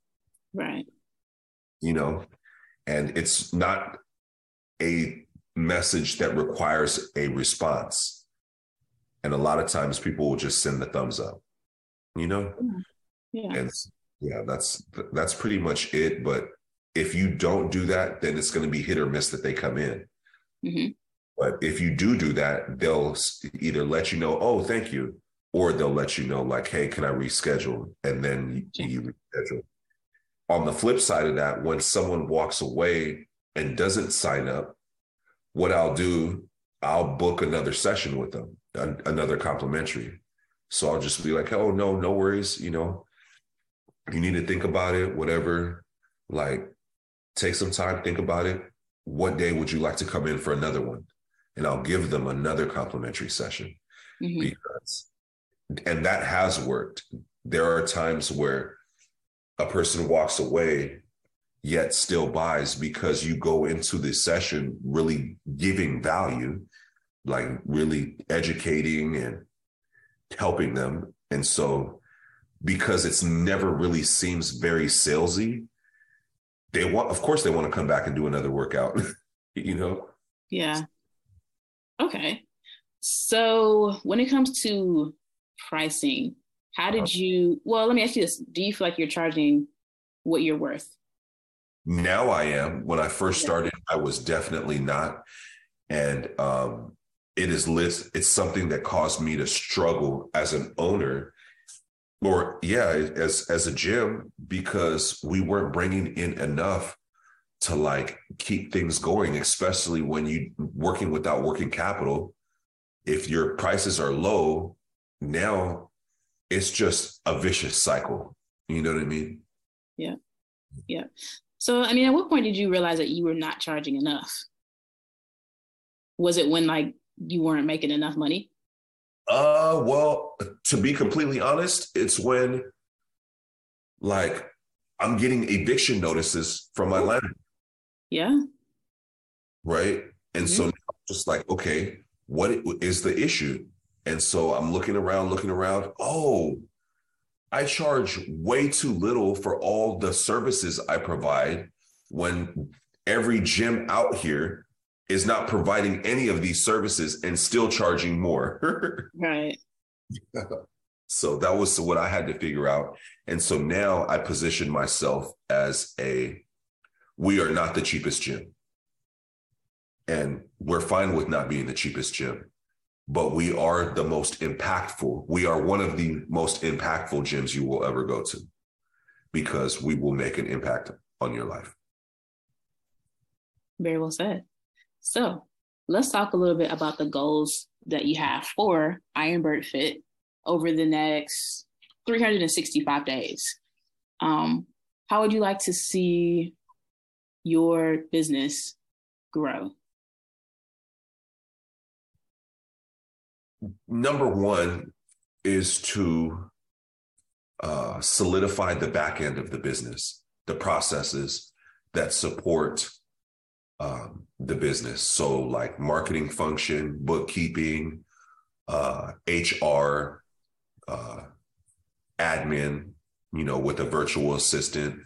Right. You know, and it's not a message that requires a response. And a lot of times people will just send the thumbs up, you know? Mm-hmm. Yeah. And yeah, that's that's pretty much it. But if you don't do that, then it's going to be hit or miss that they come in. Mm-hmm. But if you do do that, they'll either let you know, oh, thank you, or they'll let you know, like, hey, can I reschedule? And then you, you reschedule. On the flip side of that, when someone walks away and doesn't sign up, what I'll do, I'll book another session with them, another complimentary. So I'll just be like, oh, no, no worries. You know, you need to think about it, whatever. Like, take some time, think about it. What day would you like to come in for another one? And I'll give them another complimentary session mm-hmm. because, and that has worked. There are times where a person walks away yet still buys because you go into the session really giving value, like really educating and helping them. And so because it's never really seems very salesy. They want, of course, they want to come back and do another workout. you know? Yeah. Okay. So when it comes to pricing, how did uh-huh. you well let me ask you this. Do you feel like you're charging what you're worth? Now I am. When I first started, I was definitely not. And um it is lit it's something that caused me to struggle as an owner or yeah as as a gym because we weren't bringing in enough to like keep things going especially when you working without working capital if your prices are low now it's just a vicious cycle. You know what i mean? Yeah. Yeah. So i mean at what point did you realize that you were not charging enough? Was it when like you weren't making enough money uh, well, to be completely honest, it's when like I'm getting eviction notices from my landlord. Yeah. Right. And mm-hmm. so just like, okay, what is the issue? And so I'm looking around, looking around. Oh, I charge way too little for all the services I provide when every gym out here is not providing any of these services and still charging more. right. so that was what I had to figure out. And so now I position myself as a we are not the cheapest gym. And we're fine with not being the cheapest gym, but we are the most impactful. We are one of the most impactful gyms you will ever go to because we will make an impact on your life. Very well said. So let's talk a little bit about the goals that you have for Ironbird Fit over the next 365 days. Um, how would you like to see your business grow? Number one is to uh, solidify the back end of the business, the processes that support um, the business. So, like marketing function, bookkeeping, uh, HR, uh, admin, you know, with a virtual assistant.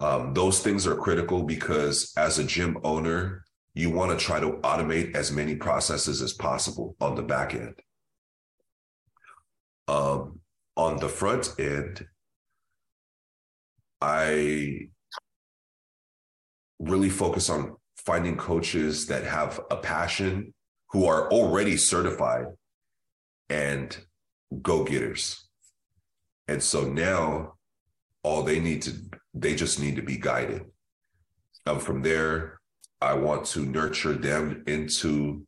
Um, those things are critical because as a gym owner, you want to try to automate as many processes as possible on the back end. Um, on the front end, I really focus on finding coaches that have a passion who are already certified and go getters. And so now all they need to, they just need to be guided. From there, I want to nurture them into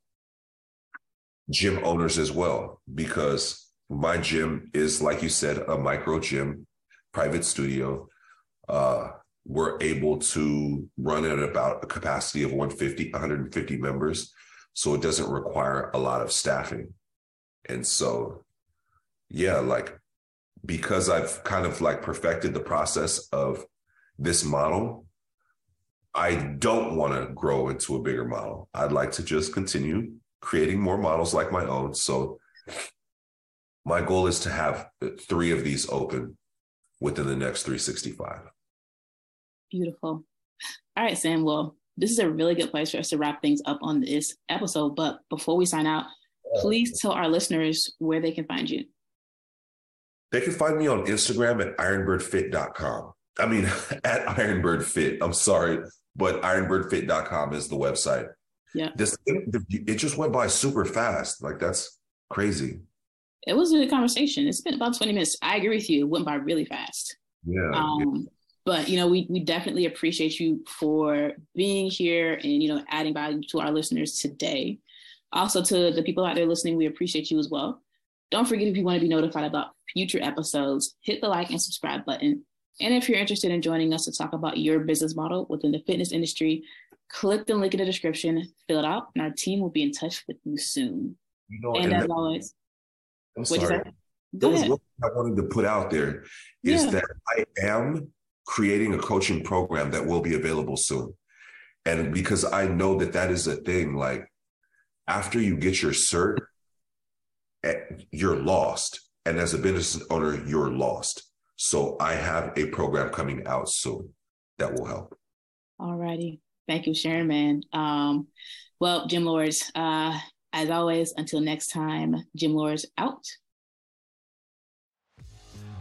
gym owners as well, because my gym is, like you said, a micro gym, private studio. Uh, we're able to run at about a capacity of 150, 150 members. So it doesn't require a lot of staffing. And so, yeah, like because I've kind of like perfected the process of this model, I don't want to grow into a bigger model. I'd like to just continue creating more models like my own. So my goal is to have three of these open within the next 365. Beautiful. All right, Sam. Well, this is a really good place for us to wrap things up on this episode. But before we sign out, please tell our listeners where they can find you. They can find me on Instagram at ironbirdfit.com. I mean, at ironbirdfit. I'm sorry, but ironbirdfit.com is the website. Yeah. This it just went by super fast. Like that's crazy. It was a good conversation. It's been about 20 minutes. I agree with you. It went by really fast. Yeah. Um, yeah but you know we we definitely appreciate you for being here and you know adding value to our listeners today. Also to the people out there listening we appreciate you as well. Don't forget if you want to be notified about future episodes hit the like and subscribe button. And if you're interested in joining us to talk about your business model within the fitness industry click the link in the description fill it out and our team will be in touch with you soon. You know, and, and as that, always I'm sorry. That was I wanted to put out there is yeah. that I am creating a coaching program that will be available soon. And because I know that that is a thing, like after you get your cert, eh, you're lost. And as a business owner, you're lost. So I have a program coming out soon that will help. Alrighty. Thank you, Sharon, man. Um, well, Gym Lords, uh, as always, until next time, Gym Lords out.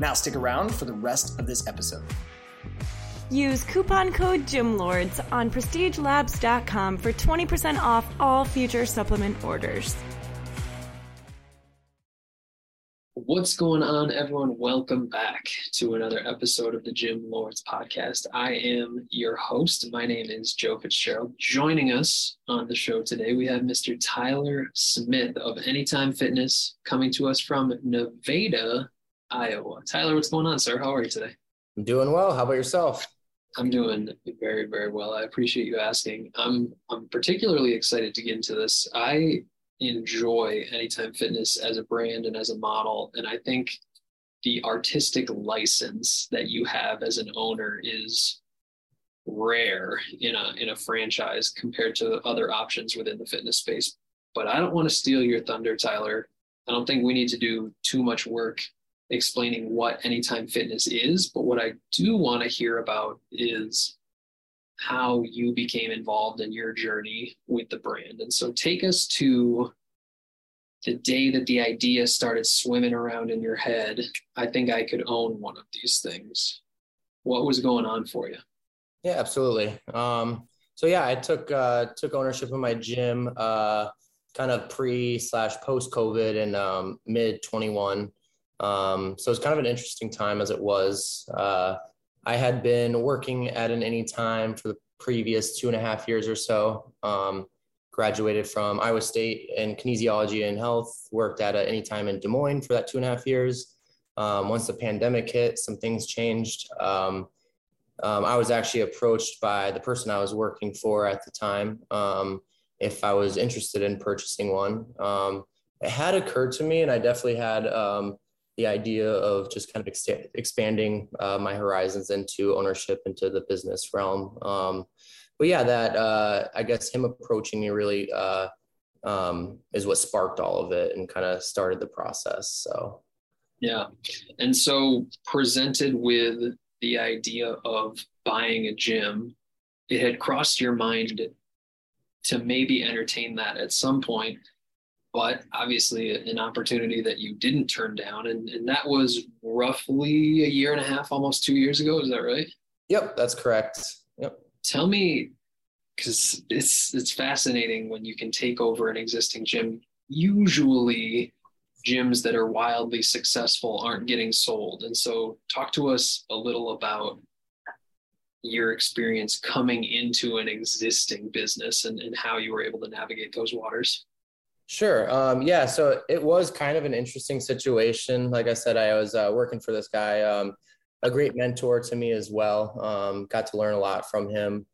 Now stick around for the rest of this episode. Use coupon code GYMLORDS on prestigelabs.com for 20% off all future supplement orders. What's going on, everyone? Welcome back to another episode of the Gym Lords podcast. I am your host. My name is Joe Fitzgerald. Joining us on the show today, we have Mr. Tyler Smith of Anytime Fitness coming to us from Nevada, Iowa. Tyler, what's going on, sir? How are you today? I'm doing well. How about yourself? I'm doing very, very well. I appreciate you asking. I'm I'm particularly excited to get into this. I enjoy Anytime Fitness as a brand and as a model, and I think the artistic license that you have as an owner is rare in a in a franchise compared to other options within the fitness space. But I don't want to steal your thunder, Tyler. I don't think we need to do too much work explaining what Anytime Fitness is, but what I do want to hear about is how you became involved in your journey with the brand. And so take us to the day that the idea started swimming around in your head. I think I could own one of these things. What was going on for you? Yeah, absolutely. Um, so yeah, I took uh, took ownership of my gym uh, kind of pre slash post COVID in um, mid 21. Um, so it's kind of an interesting time as it was. Uh, I had been working at an anytime for the previous two and a half years or so. Um, graduated from Iowa State in kinesiology and health, worked at an anytime in Des Moines for that two and a half years. Um, once the pandemic hit, some things changed. Um, um I was actually approached by the person I was working for at the time um, if I was interested in purchasing one. Um, it had occurred to me, and I definitely had the idea of just kind of ex- expanding uh, my horizons into ownership into the business realm. Um, but yeah, that uh, I guess him approaching me really uh, um, is what sparked all of it and kind of started the process. So, yeah, and so presented with the idea of buying a gym, it had crossed your mind to maybe entertain that at some point but obviously an opportunity that you didn't turn down. And, and that was roughly a year and a half, almost two years ago. Is that right? Yep, that's correct. Yep. Tell me, because it's it's fascinating when you can take over an existing gym. Usually, gyms that are wildly successful aren't getting sold. And so, talk to us a little about your experience coming into an existing business and, and how you were able to navigate those waters. Sure. Um, yeah. So it was kind of an interesting situation. Like I said, I was uh, working for this guy, um, a great mentor to me as well. Um, got to learn a lot from him.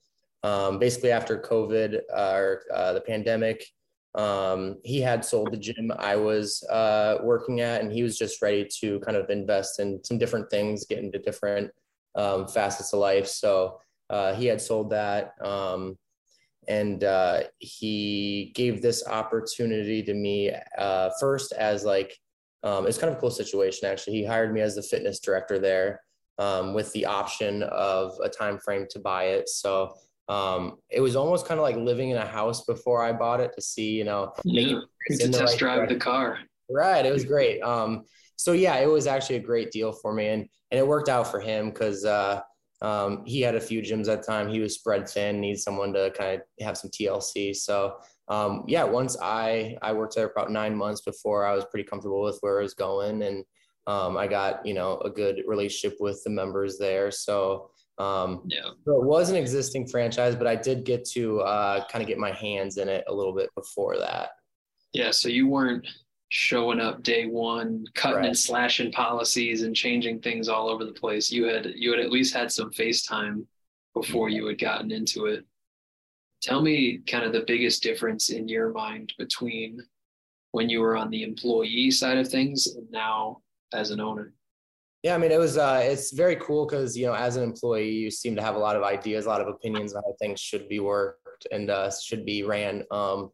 Um, basically, after COVID uh, or uh, the pandemic, um, he had sold the gym I was uh, working at, and he was just ready to kind of invest in some different things, get into different um, facets of life. So uh, he had sold that and uh, he gave this opportunity to me uh, first as like um, it's kind of a cool situation actually. He hired me as the fitness director there um, with the option of a time frame to buy it. So um, it was almost kind of like living in a house before i bought it to see you know yeah, to test right drive direction. the car. Right it was great. Um, so yeah it was actually a great deal for me and and it worked out for him because uh, um, he had a few gyms at the time. He was spread thin, needs someone to kind of have some TLC. So um, yeah, once I I worked there about nine months before I was pretty comfortable with where I was going, and um, I got you know a good relationship with the members there. So um, Yeah. so it was an existing franchise, but I did get to uh, kind of get my hands in it a little bit before that. Yeah. So you weren't showing up day one, cutting Right. and slashing policies and changing things all over the place. You had you had at least had some face time before you had gotten into it. Tell me kind of the biggest difference in your mind between when you were on the employee side of things and now as an owner. Yeah, I mean, it was uh, it's very cool because you know, as an employee, you seem to have a lot of ideas, a lot of opinions on how things should be worked and uh, should be ran. Um,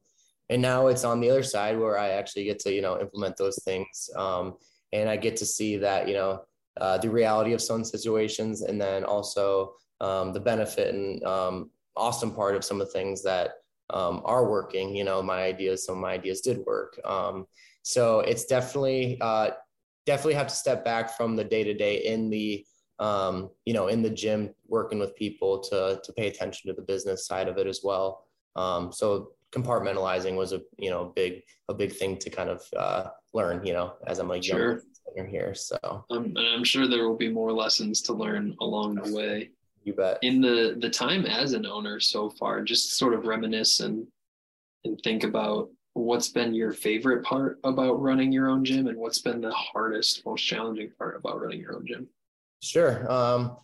and now it's on the other side where I actually get to you know implement those things, um, and I get to see that you know uh, the reality of some situations, and then also um, the benefit and um, awesome part of some of the things that um, are working. You know, my ideas, some of my ideas did work. Um, so it's definitely uh, definitely have to step back from the day to day in the um, you know in the gym working with people to to pay attention to the business side of it as well. So compartmentalizing was a you know big a big thing to kind of uh, learn. You know, as I'm like Sure. young here, so Um, and I'm sure there will be more lessons to learn along the way. you bet. in the the time as an owner so far just sort of reminisce and and think about what's been your favorite part about running your own gym and what's been the hardest most challenging part about running your own gym Sure. Um,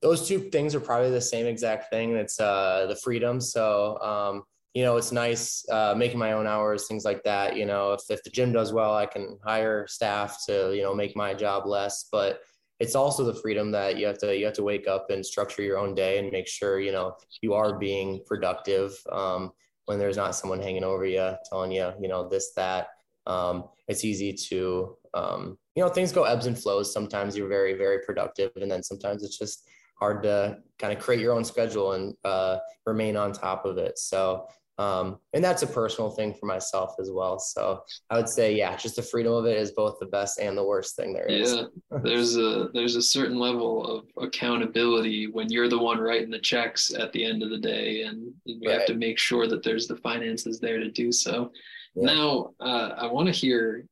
those two things are probably the same exact thing. It's uh, the freedom. So, um, you know, it's nice uh, making my own hours, things like that. You know, if, if the gym does well, I can hire staff to, you know, make my job less. But it's also the freedom that you have to you have to wake up and structure your own day and make sure you know you are being productive um, when there's not someone hanging over you telling you you know this that. Um, it's easy to um, you know things go ebbs and flows. Sometimes you're very very productive, and then sometimes it's just hard to kind of create your own schedule and uh, remain on top of it. So um, and that's a personal thing for myself as well. So I would say, yeah, just the freedom of it is both the best and the worst thing there is. yeah there's a there's a certain level of accountability when you're the one writing the checks at the end of the day and you have to make sure that there's the finances there to do so Yeah. now uh, i want to hear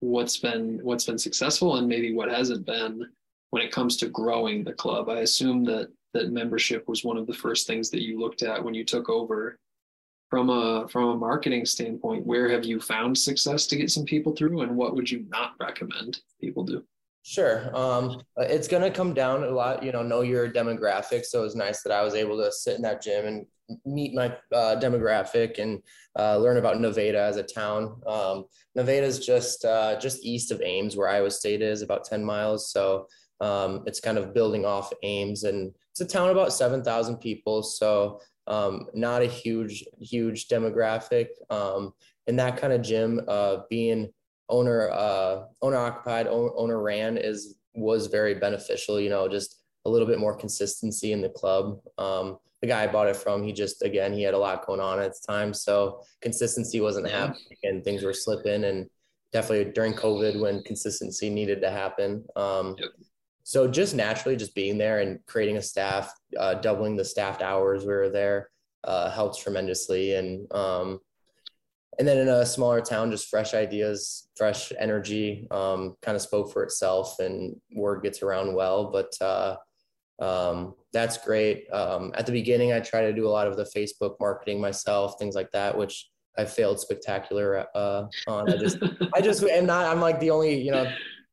what's been what's been successful and maybe what hasn't been when it comes to growing the club i assume that that membership was one of the first things that you looked at when you took over from a from a marketing standpoint where have you found success to get some people through and what would you not recommend people do Sure. Um, it's going to come down a lot, you know, know your demographic. So it's nice that I was able to sit in that gym and meet my uh, demographic and uh, learn about Nevada as a town. Um, Nevada is just uh, just east of Ames, where Iowa State is, about 10 miles. So um, it's kind of building off Ames, and it's a town about 7,000 people. So um, not a huge, huge demographic. Um, and that kind of gym, uh, being owner uh owner occupied owner, ran is was very beneficial you know just a little bit more consistency in the club um the guy I bought it from he just again he had a lot going on at the time so consistency wasn't happening and things were slipping and definitely during covid when consistency needed to happen um Yep. So just naturally just being there and creating a staff uh, doubling the staffed hours we were there uh, helps tremendously. And um and then in a smaller town just fresh ideas fresh energy um, kind of spoke for itself and word gets around well. But uh, um, that's great. Um, at the beginning i try to do a lot of the facebook marketing myself things like that which i failed spectacular uh, on. I just i just not i'm like the only you know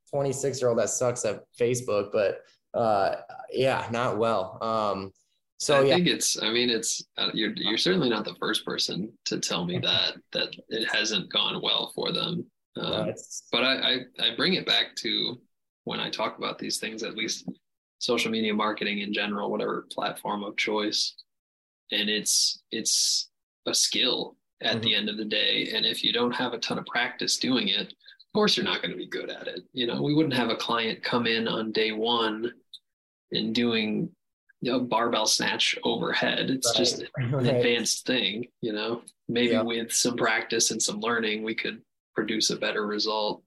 26 year old that sucks at facebook but uh, yeah not well um, so I yeah think it's. I mean, it's. Uh, you're you're certainly not the first person to tell me that that it hasn't gone well for them. Um, uh, but I, I I bring it back to when I talk about these things. At least social media marketing in general, whatever platform of choice, and it's it's a skill at the end of the day. And if you don't have a ton of practice doing it, of course you're not going to be good at it. You know, we wouldn't have a client come in on day one and doing you know, barbell snatch overhead. It's just an right. advanced thing, you know. Maybe Yeah. with some practice and some learning, we could produce a better result.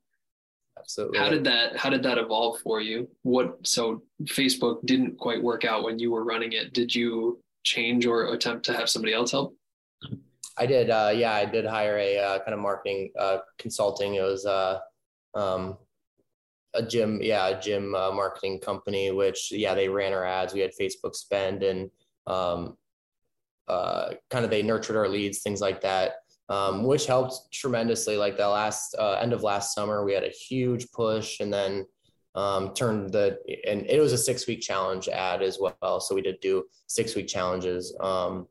absolutely. How did that how did that evolve for you? What so Facebook didn't quite work out when you were running it. Did you change or attempt to have somebody else help? I did. Uh, yeah, I did hire a uh, kind of marketing uh, consulting. It was uh, um, a gym, yeah, a gym uh, marketing company. Which yeah, they ran our ads. We had Facebook spend and um, uh, kind of they nurtured our leads, things like that um, which helped tremendously. Like the last end of last summer, we had a huge push, and then um, turned the and it was a six week challenge ad as well. So we did do six week challenges. Um,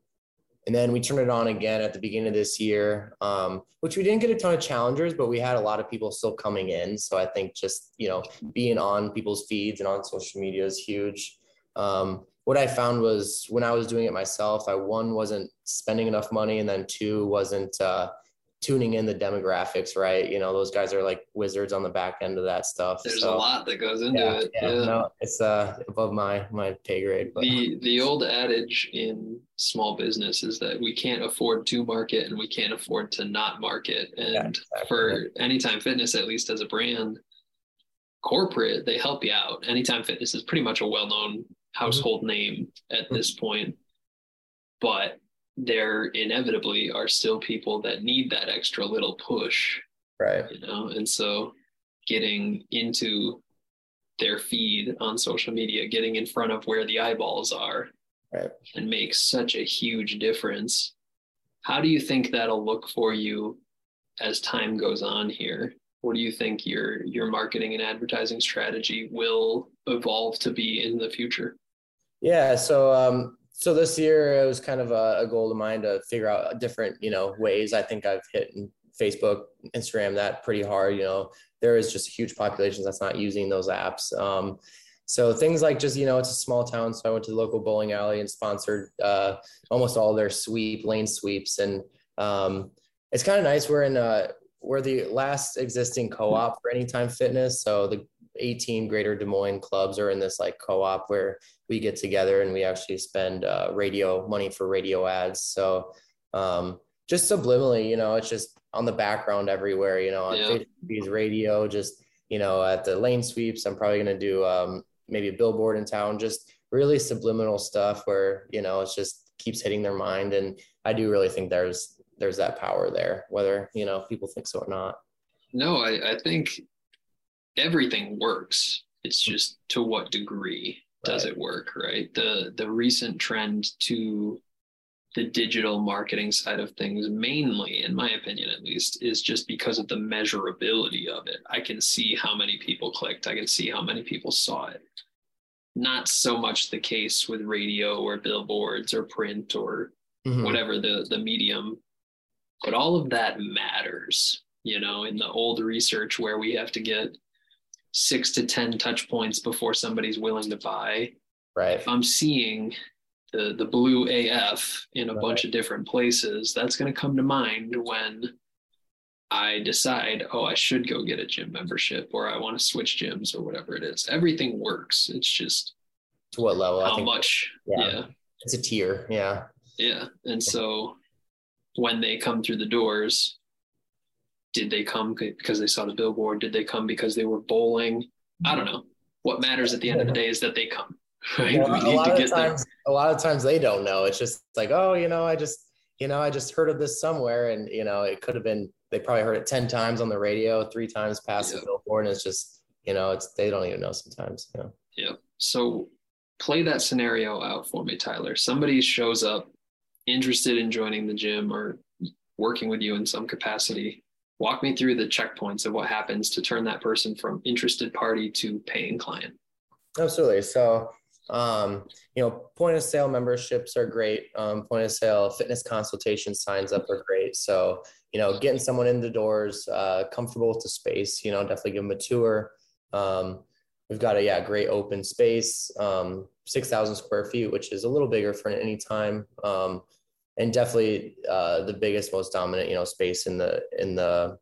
and then we turned it on again at the beginning of this year, um, which we didn't get a ton of challengers, but we had a lot of people still coming in. So I think just you know being on people's feeds and on social media is huge. Um, what I found was when I was doing it myself, I one wasn't spending enough money, and then two wasn't uh, tuning in the demographics right. You know, those guys are like wizards on the back end of that stuff. There's so, a lot that goes into yeah, it. Yeah, yeah. No, it's uh, above my my pay grade. But. The the old adage in small business is that we can't afford to market and we can't afford to not market. And yeah, exactly. for Anytime Fitness, at least as a brand, corporate, they help you out. Anytime Fitness is pretty much a well known household name at mm-hmm. this point, but there inevitably are still people that need that extra little push. Right. You know, and so getting into their feed on social media, getting in front of where the eyeballs are, right. and makes such a huge difference. How do you think that'll look for you as time goes on here? what do you think your your marketing and advertising strategy will evolve to be in the future yeah so um so this year it was kind of a, a goal of mine to figure out different you know ways. I think i've hit facebook instagram that pretty hard you know. There is just huge populations that's not using those apps. Um so things like just you know it's a small town so i went to the local bowling alley and sponsored uh, almost all their sweep lane sweeps. And um, it's kind of nice. We're in uh, we're the last existing co-op for Anytime Fitness. So the 18 Greater Des Moines clubs are in this like co-op where we get together and we actually spend uh, radio money for radio ads. So um, just subliminally, you know, it's just on the background everywhere. You know, on yeah. Facebook, radio, just you know, at the lane sweeps. I'm probably gonna do um, maybe a billboard in town. Just really subliminal stuff where you know it's just keeps hitting their mind, and I do really think there's there's that power there, whether you know people think so or not. No, I, I think everything works. It's just to what degree does right. it work, right? The the recent trend to the digital marketing side of things, mainly, in my opinion at least, is just because of the measurability of it. I can see how many people clicked, I can see how many people saw it. Not so much the case with radio or billboards or print or mm-hmm. whatever the, the medium but all of that matters, you know, in the old research where we have to get six to 10 touch points before somebody's willing to buy. Right. If I'm seeing the, the blue AF in a right. bunch of different places, that's going to come to mind when I decide, oh, I should go get a gym membership or I want to switch gyms or whatever it is. Everything works. It's just to what level? How much? Yeah. yeah. It's a tier. Yeah. Yeah. And so when they come through the doors did they come because they saw the billboard? Did they come because they were bowling? I don't know. What matters at the end of the day is that they come right? well, a lot of times them. a lot of times they don't know. It's just like oh you know i just you know i just heard of this somewhere and you know it could have been they probably heard it 10 times on the radio three times past yep. the billboard and it's just you know it's they don't even know sometimes you know. Yeah. So play that scenario out for me tyler. Somebody shows up interested in joining the gym or working with you in some capacity, walk me through the checkpoints of what happens to turn that person from interested party to paying client. Absolutely. So, um, you know, point of sale memberships are great. Um, point of sale fitness consultation signs up are great. So, you know, getting someone in the doors, uh, comfortable with the space, you know, definitely give them a tour. Um, we've got a yeah great open space, um, six thousand square feet, which is a little bigger for Anytime. And definitely uh, the biggest, most dominant, you know, space in the in the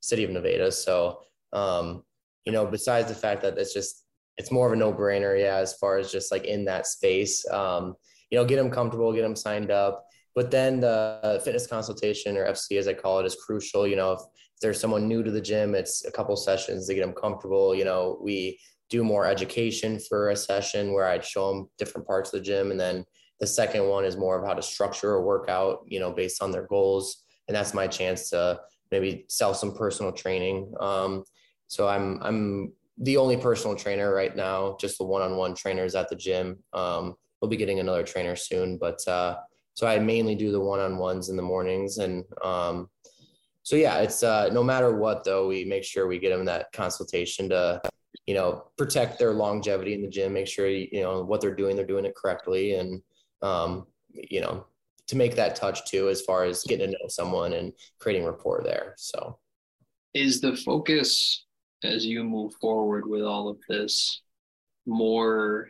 city of Nevada. So, um, you know, besides the fact that it's just it's more of a no brainer, yeah, as far as just like in that space, um, you know, get them comfortable, get them signed up. But then the fitness consultation or FC, as I call it, is crucial. You know, if there's someone new to the gym, it's a couple sessions to get them comfortable. You know, we do more education for a session where I'd show them different parts of the gym. And then the second one is more of how to structure a workout, you know, based on their goals. And that's my chance to maybe sell some personal training. Um, so I'm, I'm the only personal trainer right now, just the one-on-one trainers at the gym. Um, we'll be getting another trainer soon, but, uh, so I mainly do the one-on-ones in the mornings and, um, so yeah, it's uh, no matter what though, we make sure we get them that consultation to, you know, protect their longevity in the gym, make sure you know what they're doing, they're doing it correctly, and um, you know, to make that touch too, as far as getting to know someone and creating rapport there. So, is the focus as you move forward with all of this more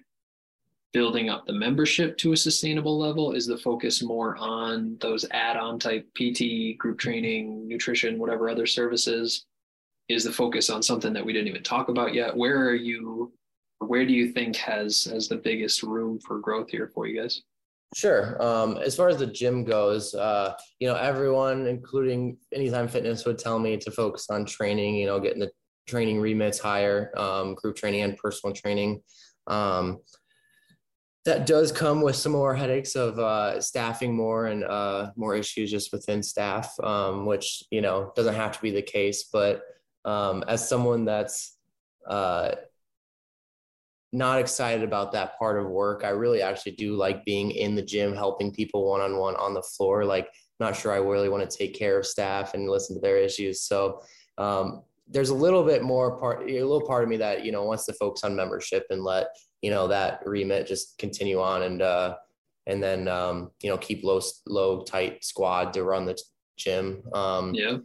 building up the membership to a sustainable level? Is the focus more on those add on type PT, group training, nutrition, whatever other services? Is the focus on something that we didn't even talk about yet? Where are you? Where do you think has has the biggest room for growth here for you guys? Sure. Um, as far as the gym goes, uh, you know, everyone, including Anytime Fitness, would tell me to focus on training. You know, getting the training remits higher, um, group training and personal training. Um, that does come with some more headaches of uh, staffing more and uh, more issues just within staff, um, which you know doesn't have to be the case. But um, as someone that's uh, not excited about that part of work, I really actually do like being in the gym, helping people one on one on the floor. Like, not sure I really want to take care of staff and listen to their issues. So um, there's a little bit more part, a little part of me that you know wants to focus on membership and let you know that remit just continue on and uh and then um you know keep low low tight squad to run the gym um yeah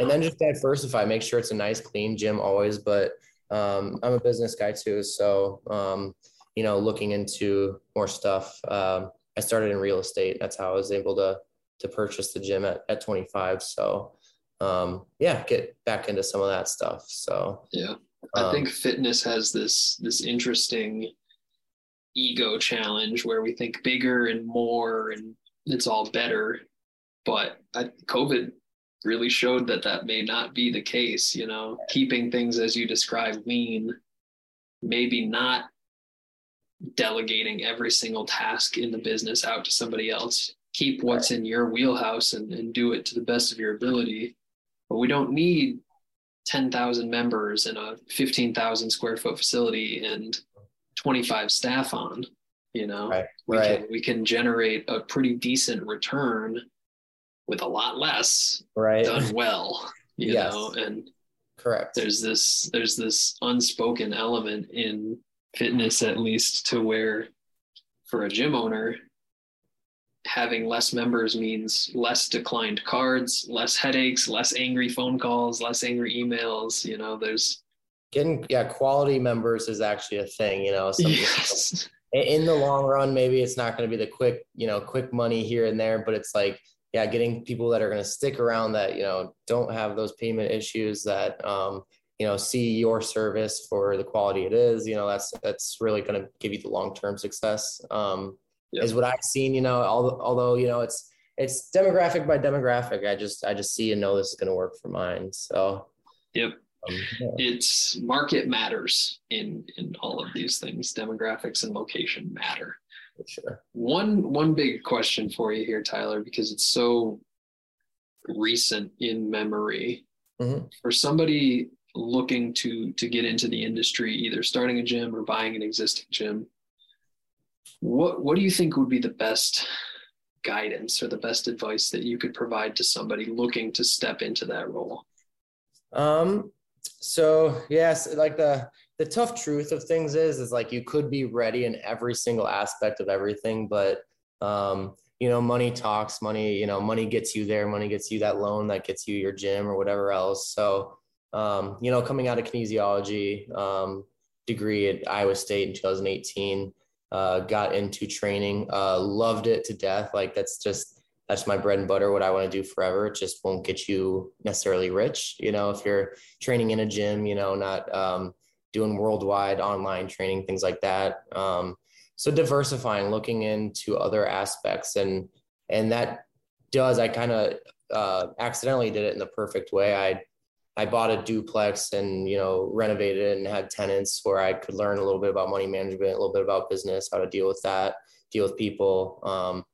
and then just diversify make sure it's a nice clean gym always but um i'm a business guy too so um you know looking into more stuff um i started in real estate. That's how i was able to to purchase the gym at, at 25 so um yeah get back into some of that stuff. So yeah. I think um, fitness has this this interesting ego challenge where we think bigger and more and it's all better. But I, COVID really showed that that may not be the case. You know, keeping things as you describe lean, maybe not delegating every single task in the business out to somebody else. Keep what's in your wheelhouse and, and do it to the best of your ability. But we don't need 10,000 members in a 15,000 square foot facility and 25 staff on you know right. we right. can we can generate a pretty decent return with a lot less right done well you yes. know and correct there's this there's this unspoken element in fitness at least to where for a gym owner having less members means less declined cards less headaches less angry phone calls less angry emails you know there's getting yeah quality members is actually a thing you know yes. in the long run maybe it's not going to be the quick you know quick money here and there but it's like yeah getting people that are going to stick around that you know don't have those payment issues that um you know see your service for the quality it is you know that's that's really going to give you the long-term success. Um yep. is what i've seen you know although, although you know it's it's demographic by demographic i just i just see and know this is going to work for mine so. Yep. Um, yeah. it's market matters in in all of these things. Demographics and location matter sure. One one big question for you here tyler because it's so recent in memory. Mm-hmm. for somebody looking to to get into the industry either starting a gym or buying an existing gym what what do you think would be the best guidance or the best advice that you could provide to somebody looking to step into that role? Um so yes, like the the tough truth of things is is like you could be ready in every single aspect of everything, but um, you know, money talks, money, you know, money gets you there, money gets you that loan that gets you your gym or whatever else. So um, you know, coming out of kinesiology um, degree at Iowa State in 2018, uh, got into training, uh, loved it to death. Like that's just that's my bread and butter, what I want to do forever. It just won't get you necessarily rich. You know, if you're training in a gym, you know, not um, doing worldwide online training, things like that. Um, so diversifying, looking into other aspects and, and that does, I kind of uh, accidentally did it in the perfect way. I I bought a duplex and you know renovated it and had tenants where I could learn a little bit about money management, a little bit about business, how to deal with that, deal with people. Um,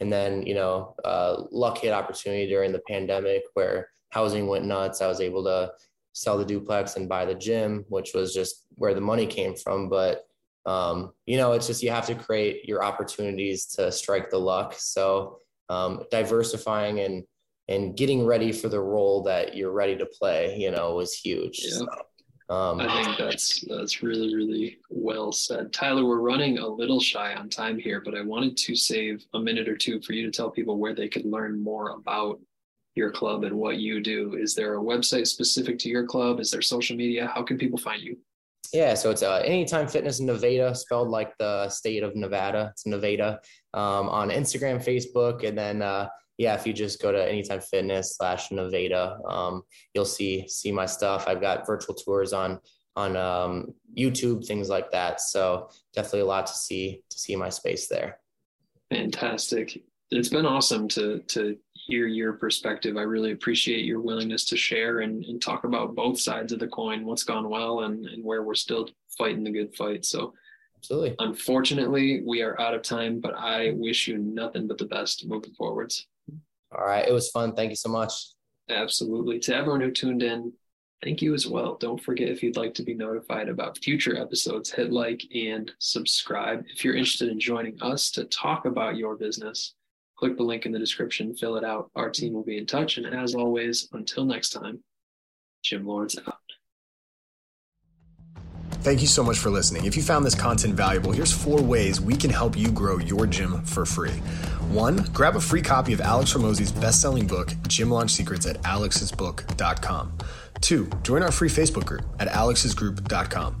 and then you know, uh, hit opportunity during the pandemic where housing went nuts. I was able to sell the duplex and buy the gym, which was just where the money came from. But um, you know, it's just you have to create your opportunities to strike the luck. So um, diversifying and and getting ready for the role that you're ready to play, you know, was huge. Yeah. So, um, I think that's that's really really well said, Tyler. We're running a little shy on time here, but I wanted to save a minute or two for you to tell people where they could learn more about your club and what you do. Is there a website specific to your club? Is there social media? How can people find you? Yeah, so it's uh, Anytime Fitness Nevada, spelled like the state of Nevada. It's Nevada um, on Instagram, Facebook, and then uh, yeah, if you just go to Anytime Fitness slash Nevada, um, you'll see see my stuff. I've got virtual tours on on um, YouTube, things like that. So definitely a lot to see to see my space there. Fantastic. It's been awesome to to hear your perspective. I really appreciate your willingness to share and, and talk about both sides of the coin, what's gone well and, and where we're still fighting the good fight. So absolutely. Unfortunately, we are out of time, but I wish you nothing but the best moving forwards. All right. It was fun. Thank you so much. Absolutely. To everyone who tuned in, thank you as well. Don't forget if you'd like to be notified about future episodes, hit like and subscribe. If you're interested in joining us to talk about your business, click the link in the description, fill it out. Our team will be in touch. And as always, until next time, Gym Lords out. Thank you so much for listening. If you found this content valuable, here's four ways we can help you grow your gym for free. One, grab a free copy of Alex Hormozi's best-selling book, Gym Launch Secrets at alexsbook.com. Two, join our free Facebook group at alexsgroup.com.